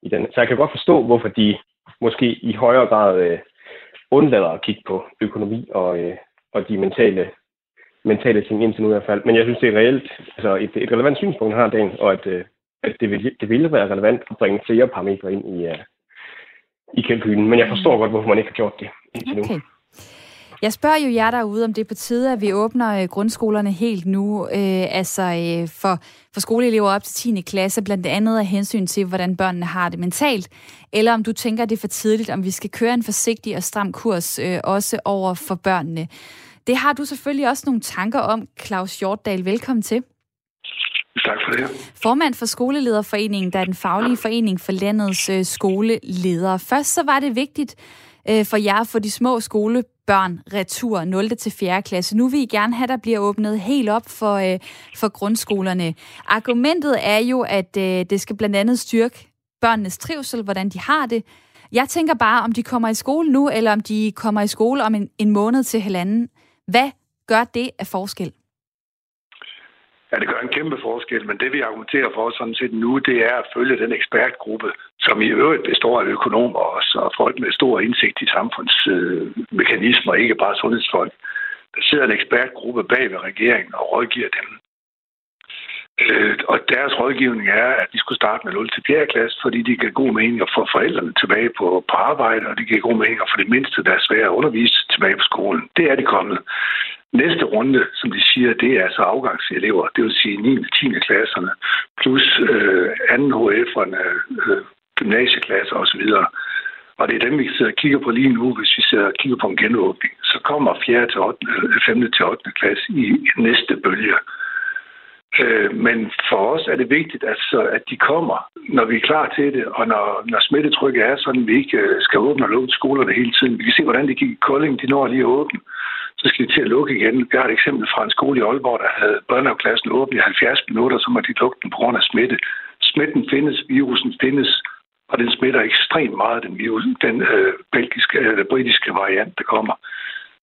i den. Så jeg kan godt forstå, hvorfor de måske i højere grad øh, undlader at kigge på økonomi og, øh, og de mentale, mentale ting indtil nu i hvert fald. Men jeg synes, det er reelt, altså et, et relevant synspunkt har dagen, og at, øh, at det, vil, det ville være relevant at bringe flere parametre ind i, øh, i kalkylen. Men jeg forstår godt, hvorfor man ikke har gjort det indtil okay. nu. Jeg spørger jo jer derude, om det er på tide, at vi åbner øh, grundskolerne helt nu, øh, altså øh, for, for skoleelever op til 10. klasse, blandt andet af hensyn til, hvordan børnene har det mentalt, eller om du tænker, det er for tidligt, om vi skal køre en forsigtig og stram kurs øh, også over for børnene. Det har du selvfølgelig også nogle tanker om, Claus Hjortdal. Velkommen til. Tak for det. Formand for Skolelederforeningen, der er den faglige forening for landets øh, skoleledere. Først så var det vigtigt øh, for jer for de små skole børn retur 0. til 4. klasse. Nu vil I gerne have, at der bliver åbnet helt op for, øh, for grundskolerne. Argumentet er jo, at øh, det skal blandt andet styrke børnenes trivsel, hvordan de har det. Jeg tænker bare, om de kommer i skole nu, eller om de kommer i skole om en, en måned til halvanden. Hvad gør det af forskel? At det gør en kæmpe forskel, men det vi argumenterer for sådan set nu, det er at følge den ekspertgruppe, som i øvrigt består af økonomer også, og folk med stor indsigt i samfundsmekanismer, ikke bare sundhedsfolk. Der sidder en ekspertgruppe bag ved regeringen og rådgiver dem. Øh, og deres rådgivning er, at de skulle starte med 0 til 4. klasse, fordi de giver god mening at få forældrene tilbage på, på arbejde, og det giver god mening at få det mindste, der er svære at undervise, tilbage på skolen. Det er de kommet. Næste runde, som de siger, det er så afgangselever, det vil sige 9. og 10. klasserne, plus øh, anden HF'erne, øh, gymnasieklasser osv. Og det er dem, vi sidder og kigger på lige nu, hvis vi sidder og kigger på en genåbning. Så kommer 4. til 8., 5. Øh, til 8. klasse i næste bølge. Øh, men for os er det vigtigt, altså, at de kommer, når vi er klar til det, og når, når smittetrykket er sådan, at vi ikke øh, skal åbne og lukke skolerne hele tiden. Vi kan se, hvordan det gik i Kolding, de når lige at åbne. Så skal de til at lukke igen. Jeg har et eksempel fra en skole i Aalborg, der havde børnehaveklassen åbent i 70 minutter, så måtte de lukke den på grund af smitte. Smitten findes, virusen findes, og den smitter ekstremt meget, den, virus, den øh, belgiske, øh, eller britiske variant, der kommer.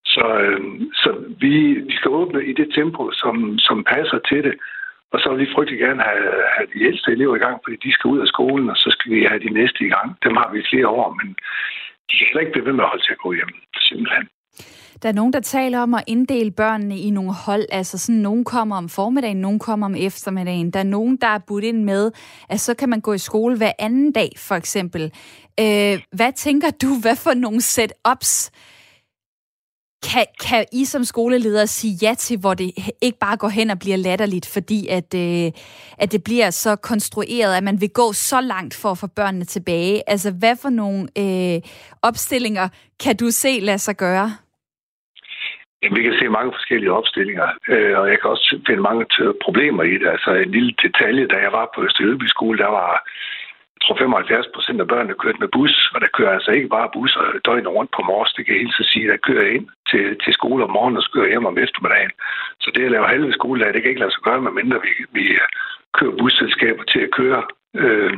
Så, øh, så vi, vi skal åbne i det tempo, som, som passer til det. Og så vil vi frygtelig gerne have, have de ældste elever i gang, fordi de skal ud af skolen, og så skal vi have de næste i gang. Dem har vi flere år, men de kan heller ikke blive ved med at holde til at gå hjem, simpelthen. Der er nogen, der taler om at inddele børnene i nogle hold. Altså sådan, nogen kommer om formiddagen, nogen kommer om eftermiddagen. Der er nogen, der er budt ind med, at så kan man gå i skole hver anden dag, for eksempel. Øh, hvad tænker du, hvad for nogle setups kan, kan I som skoleleder sige ja til, hvor det ikke bare går hen og bliver latterligt, fordi at, øh, at det bliver så konstrueret, at man vil gå så langt for at få børnene tilbage? Altså, hvad for nogle øh, opstillinger kan du se lade sig gøre? Jamen, vi kan se mange forskellige opstillinger, øh, og jeg kan også finde mange problemer i det. Altså en lille detalje, da jeg var på Østerjylby skole, der var, jeg tror 75 procent af børnene kørt med bus, og der kører altså ikke bare busser døgnet rundt på mors, det kan jeg helt sige, der kører ind til, til skole om morgenen og så kører hjem om eftermiddagen. Så det at lave halve skoledag, det kan ikke lade sig gøre, medmindre vi, vi kører busselskaber til at køre. Øh,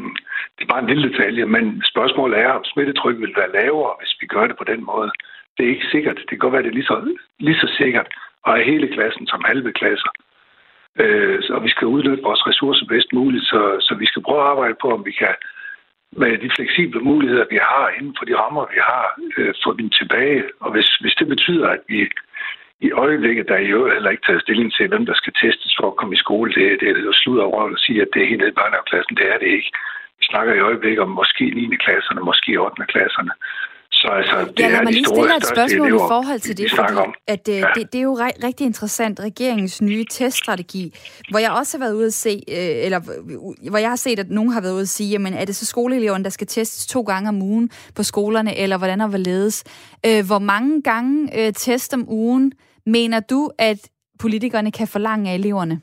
det er bare en lille detalje, men spørgsmålet er, om smittetrykket vil være lavere, hvis vi gør det på den måde det er ikke sikkert. Det kan godt være, det er lige så, lige så sikkert og er hele klassen som halve klasser. Øh, og vi skal udnytte vores ressourcer bedst muligt, så, så vi skal prøve at arbejde på, om vi kan med de fleksible muligheder, vi har inden for de rammer, vi har, øh, få dem tilbage. Og hvis, hvis det betyder, at vi i øjeblikket, der er jo heller ikke taget stilling til, hvem der skal testes for at komme i skole, det, det er jo slud over at sige, at det er helt nede i børnehaveklassen. Det er det ikke. Vi snakker i øjeblikket om måske 9. klasserne, måske 8. klasserne. Så altså, det ja, lad mig lige stille et spørgsmål elever, i forhold til det, fordi om. at, øh, ja. det, det er jo re- rigtig interessant, regeringens nye teststrategi, hvor jeg også har været ude at se, øh, eller hvor jeg har set, at nogen har været ude at sige, jamen er det så skoleeleverne, der skal testes to gange om ugen på skolerne, eller hvordan og hvorledes? Øh, hvor mange gange øh, test om ugen mener du, at politikerne kan forlange af eleverne?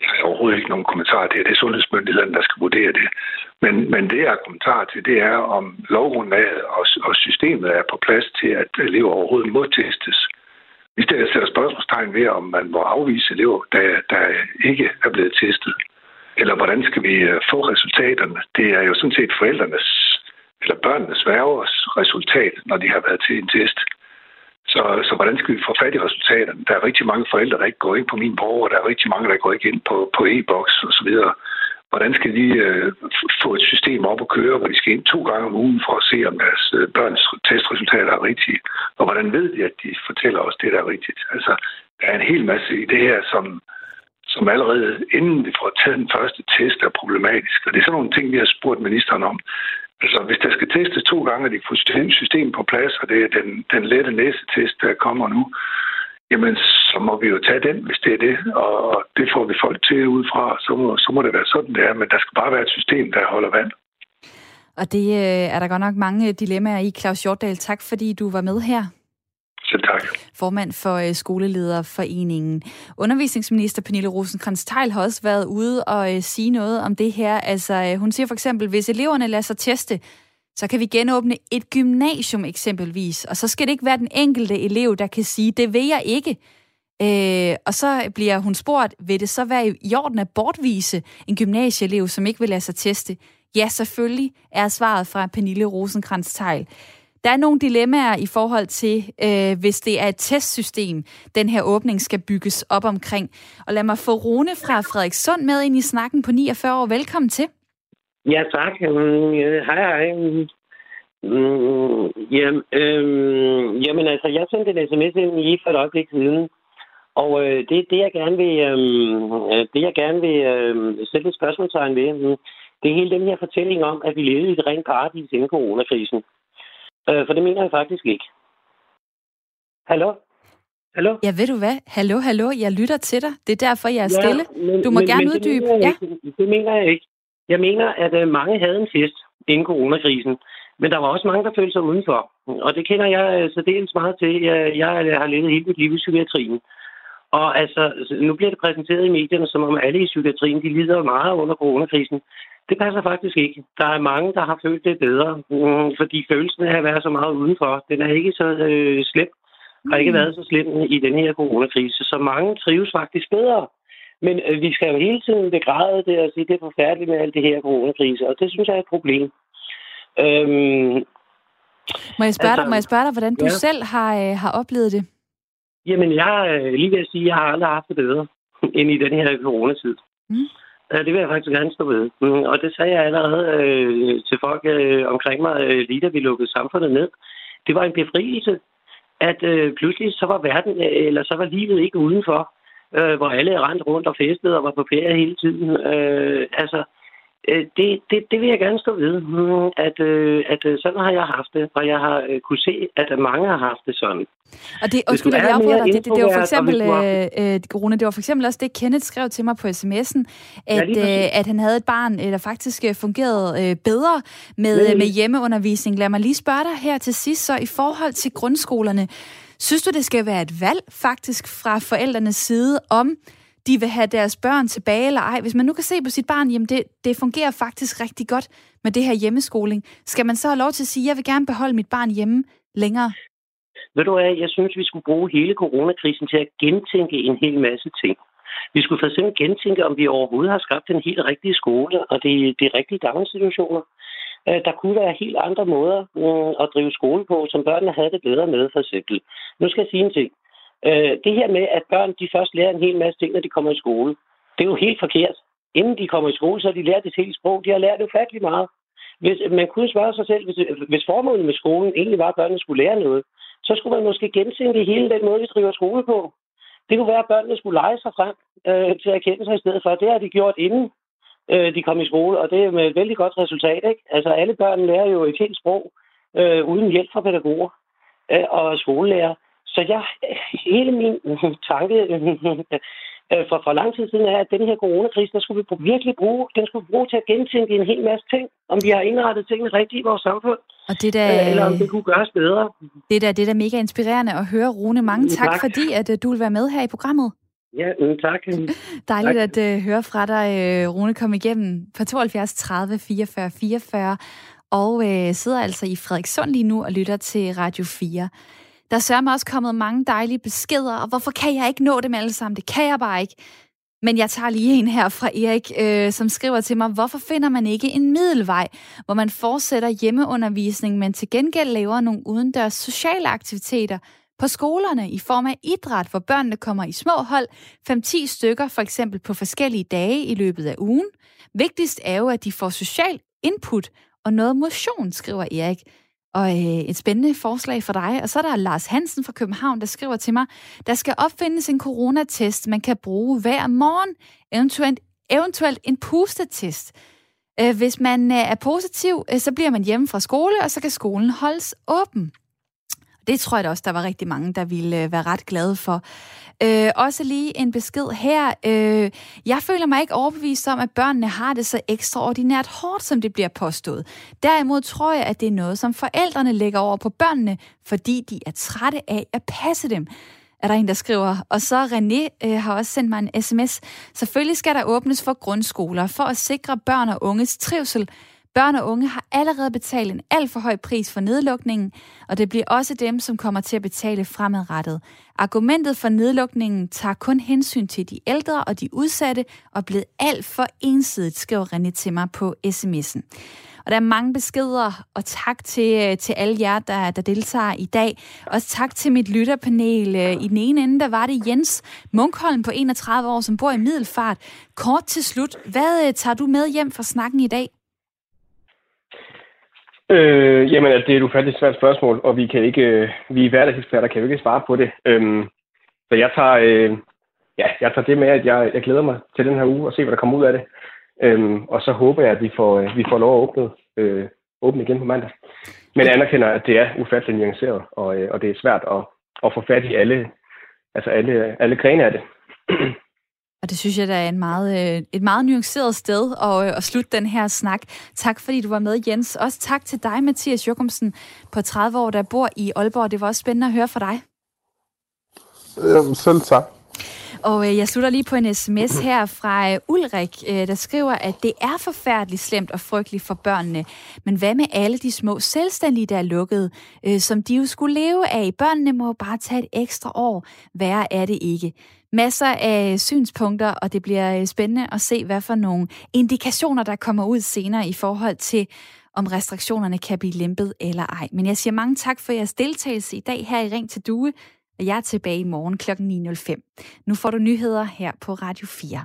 Jeg har overhovedet ikke nogen kommentar til det. Det er sundhedsmyndighederne, der skal vurdere det. Men, men det, jeg har kommentar til, det er, om lovgrundlaget og, og systemet er på plads til, at elever overhovedet må testes. Hvis der sætter spørgsmålstegn ved, om man må afvise elever, der, der ikke er blevet testet, eller hvordan skal vi øh, få resultaterne? Det er jo sådan set forældrenes eller børnenes værgers resultat, når de har været til en test. Så, så hvordan skal vi få fat i resultaterne? Der er rigtig mange forældre, der ikke går ind på min borger, der er rigtig mange, der går ikke ind på, på e-boks osv. Hvordan skal de øh, få et system op at køre, hvor de skal ind to gange om ugen for at se, om deres øh, børns testresultater er rigtige? Og hvordan ved de, at de fortæller os det, der er rigtigt? Altså, der er en hel masse i det her, som, som allerede inden vi får taget den første test er problematisk. Og det er sådan nogle ting, vi har spurgt ministeren om. Altså, hvis der skal testes to gange, og de får systemet på plads, og det er den, den lette næsetest, der kommer nu, jamen så må vi jo tage den, hvis det er det, og det får vi folk til ud fra, så må, så må det være sådan, det er, men der skal bare være et system, der holder vand. Og det øh, er der godt nok mange dilemmaer i. Claus Hjortdal, tak fordi du var med her. Selv tak. Formand for øh, Skolelederforeningen. Undervisningsminister Pernille rosenkrantz har også været ude og øh, sige noget om det her. Altså, øh, hun siger for eksempel, hvis eleverne lader sig teste, så kan vi genåbne et gymnasium eksempelvis, og så skal det ikke være den enkelte elev, der kan sige, det vil jeg ikke. Øh, og så bliver hun spurgt, vil det så være i orden at bortvise en gymnasieelev, som ikke vil lade sig teste? Ja, selvfølgelig er svaret fra Pernille rosenkrantz teil der er nogle dilemmaer i forhold til, øh, hvis det er et testsystem, den her åbning skal bygges op omkring. Og lad mig få Rune fra Frederikssund med ind i snakken på 49 år. Velkommen til. Ja, tak. Hej, hej. Mm, jamen, øh, jamen altså, jeg sendte en sms ind lige for et øjeblik siden, og øh, det, det, jeg gerne vil, øhm, øh, det, jeg gerne vil øh, sætte et spørgsmålstegn ved, mm, det er hele den her fortælling om, at vi levede i et rent paradis inden coronakrisen. Øh, for det mener jeg faktisk ikke. Hallo? Hallo? Ja, ved du hvad? Hallo, hallo, jeg lytter til dig. Det er derfor, jeg er ja, stille. Men, du må men, gerne men uddybe. Det ja. Ikke. Det mener jeg ikke. Jeg mener, at uh, mange havde en fest inden coronakrisen, men der var også mange, der følte sig udenfor. Og det kender jeg uh, særdeles meget til. Jeg, jeg har levet hele mit liv i psykiatrien. Og altså, nu bliver det præsenteret i medierne, som om alle i psykiatrien, de lider meget under coronakrisen. Det passer faktisk ikke. Der er mange, der har følt det bedre, mm, fordi følelsen af at være så meget udenfor, den er ikke så øh, slem, har ikke mm. været så slem i den her coronakrise. Så mange trives faktisk bedre. Men øh, vi skal jo hele tiden begræde det og sige, det er forfærdeligt med alt det her coronakrise, og det synes jeg er et problem. Øhm, må, jeg spørge altså, dig, må jeg spørge dig, hvordan du ja. selv har, øh, har oplevet det? Jamen, jeg øh, lige ved at sige, at jeg har aldrig haft det bedre end i den her coronatid. Mm. Ja, det vil jeg faktisk gerne stå ved. Mm, og det sagde jeg allerede øh, til folk øh, omkring mig, øh, lige da vi lukkede samfundet ned. Det var en befrielse, at øh, pludselig så var verden, øh, eller så var livet ikke udenfor, øh, hvor alle rendte rundt og festede og var på ferie hele tiden. Øh, altså, Øh, det, det, det vil jeg gerne stå ved, mm, at, øh, at øh, sådan har jeg haft det, og jeg har kunne se, at mange har haft det sådan. Og det, undskyld, jeg afbryder dig. Det, det, det, var for eksempel, øh, Rune, det var for eksempel også det, Kenneth skrev til mig på sms'en, at, ja, øh, at han havde et barn, der faktisk fungerede øh, bedre med, med hjemmeundervisning. Lad mig lige spørge dig her til sidst, så i forhold til grundskolerne, synes du, det skal være et valg faktisk fra forældrenes side om, de vil have deres børn tilbage eller ej. Hvis man nu kan se på sit barn, jamen det, det fungerer faktisk rigtig godt med det her hjemmeskoling. Skal man så have lov til at sige, jeg vil gerne beholde mit barn hjemme længere? Ved du hvad, jeg synes, vi skulle bruge hele coronakrisen til at gentænke en hel masse ting. Vi skulle for eksempel gentænke, om vi overhovedet har skabt en helt rigtig skole og de, de rigtige daginstitutioner. Øh, der kunne være helt andre måder mm, at drive skole på, som børnene havde det bedre med, for eksempel. Nu skal jeg sige en ting. Øh, det her med, at børn de først lærer en hel masse ting, når de kommer i skole, det er jo helt forkert. Inden de kommer i skole, så har de lært et helt sprog. De har lært ufattelig meget. Hvis, man kunne spørge sig selv, hvis, hvis formålet med skolen egentlig var, at børnene skulle lære noget, så skulle man måske gensænke hele den måde, vi driver skole på. Det kunne være, at børnene skulle lege sig frem øh, til at kende sig i stedet for. Det har de gjort inden øh, de kom i skole, og det er med et vældig godt resultat. Ikke? Altså alle børn lærer jo et helt sprog øh, uden hjælp fra pædagoger øh, og skolelærer. Så jeg, hele min tanke øh, for, for lang tid siden er, at den her coronakrise, der skulle vi virkelig bruge, den skulle vi bruge til at gentænke en hel masse ting, om vi har indrettet tingene rigtigt i vores samfund, og det der, øh, eller om det kunne gøres bedre. Det der, det der mega inspirerende at høre, Rune. Mange mm, tak, tak. fordi at du vil være med her i programmet. Ja, mm, tak. Dejligt tak. at uh, høre fra dig, Rune, kom igennem på 72 30 44 44, og uh, sidder altså i Frederikssund lige nu og lytter til Radio 4. Der er sørme også kommet mange dejlige beskeder, og hvorfor kan jeg ikke nå dem alle sammen? Det kan jeg bare ikke. Men jeg tager lige en her fra Erik, øh, som skriver til mig, hvorfor finder man ikke en middelvej, hvor man fortsætter hjemmeundervisning, men til gengæld laver nogle udendørs sociale aktiviteter på skolerne i form af idræt, hvor børnene kommer i små hold, 5-10 stykker for eksempel på forskellige dage i løbet af ugen. Vigtigst er jo, at de får social input og noget motion, skriver Erik. Og øh, et spændende forslag for dig. Og så er der Lars Hansen fra København, der skriver til mig, der skal opfindes en coronatest, man kan bruge hver morgen, eventuelt, eventuelt en pustetest. Øh, hvis man øh, er positiv, øh, så bliver man hjemme fra skole, og så kan skolen holdes åben. Det tror jeg da også, der var rigtig mange, der ville øh, være ret glade for. Øh, også lige en besked her. Øh, jeg føler mig ikke overbevist om, at børnene har det så ekstraordinært hårdt, som det bliver påstået. Derimod tror jeg, at det er noget, som forældrene lægger over på børnene, fordi de er trætte af at passe dem er der en, der skriver. Og så René øh, har også sendt mig en sms. Selvfølgelig skal der åbnes for grundskoler for at sikre børn og unges trivsel. Børn og unge har allerede betalt en alt for høj pris for nedlukningen, og det bliver også dem, som kommer til at betale fremadrettet. Argumentet for nedlukningen tager kun hensyn til de ældre og de udsatte, og blevet alt for ensidigt, skriver René til mig på sms'en. Og der er mange beskeder, og tak til, øh, til alle jer, der, der deltager i dag. Også tak til mit lytterpanel. Øh, I den ene ende, der var det Jens Munkholm på 31 år, som bor i Middelfart. Kort til slut, hvad øh, tager du med hjem fra snakken i dag? Øh, jamen, altså, det er et ufatteligt svært spørgsmål, og vi kan ikke, øh, vi er hverdagseksperter, kan jo ikke svare på det. Øhm, så jeg tager, øh, ja, jeg tager det med, at jeg, jeg glæder mig til den her uge og se, hvad der kommer ud af det. Øhm, og så håber jeg, at vi får, øh, vi får lov at åbne, øh, åbne igen på mandag. Men jeg anerkender, at det er ufatteligt nuanceret, og, øh, og det er svært at, at få fat i alle, altså alle, alle grene af det. Og det synes jeg, der er en meget, øh, et meget nuanceret sted at, øh, at slutte den her snak. Tak fordi du var med, Jens. Også tak til dig, Mathias Jokumsen, på 30 år, der bor i Aalborg. Det var også spændende at høre fra dig. Jamen, selv tak. Og øh, jeg slutter lige på en sms her fra øh, Ulrik, øh, der skriver, at det er forfærdeligt slemt og frygteligt for børnene. Men hvad med alle de små selvstændige, der er lukket, øh, som de jo skulle leve af? Børnene må bare tage et ekstra år. Værre er det ikke. Masser af synspunkter, og det bliver øh, spændende at se, hvad for nogle indikationer, der kommer ud senere i forhold til, om restriktionerne kan blive lempet eller ej. Men jeg siger mange tak for jeres deltagelse i dag her i Ring til Due jeg er tilbage i morgen kl. 9.05. Nu får du nyheder her på Radio 4.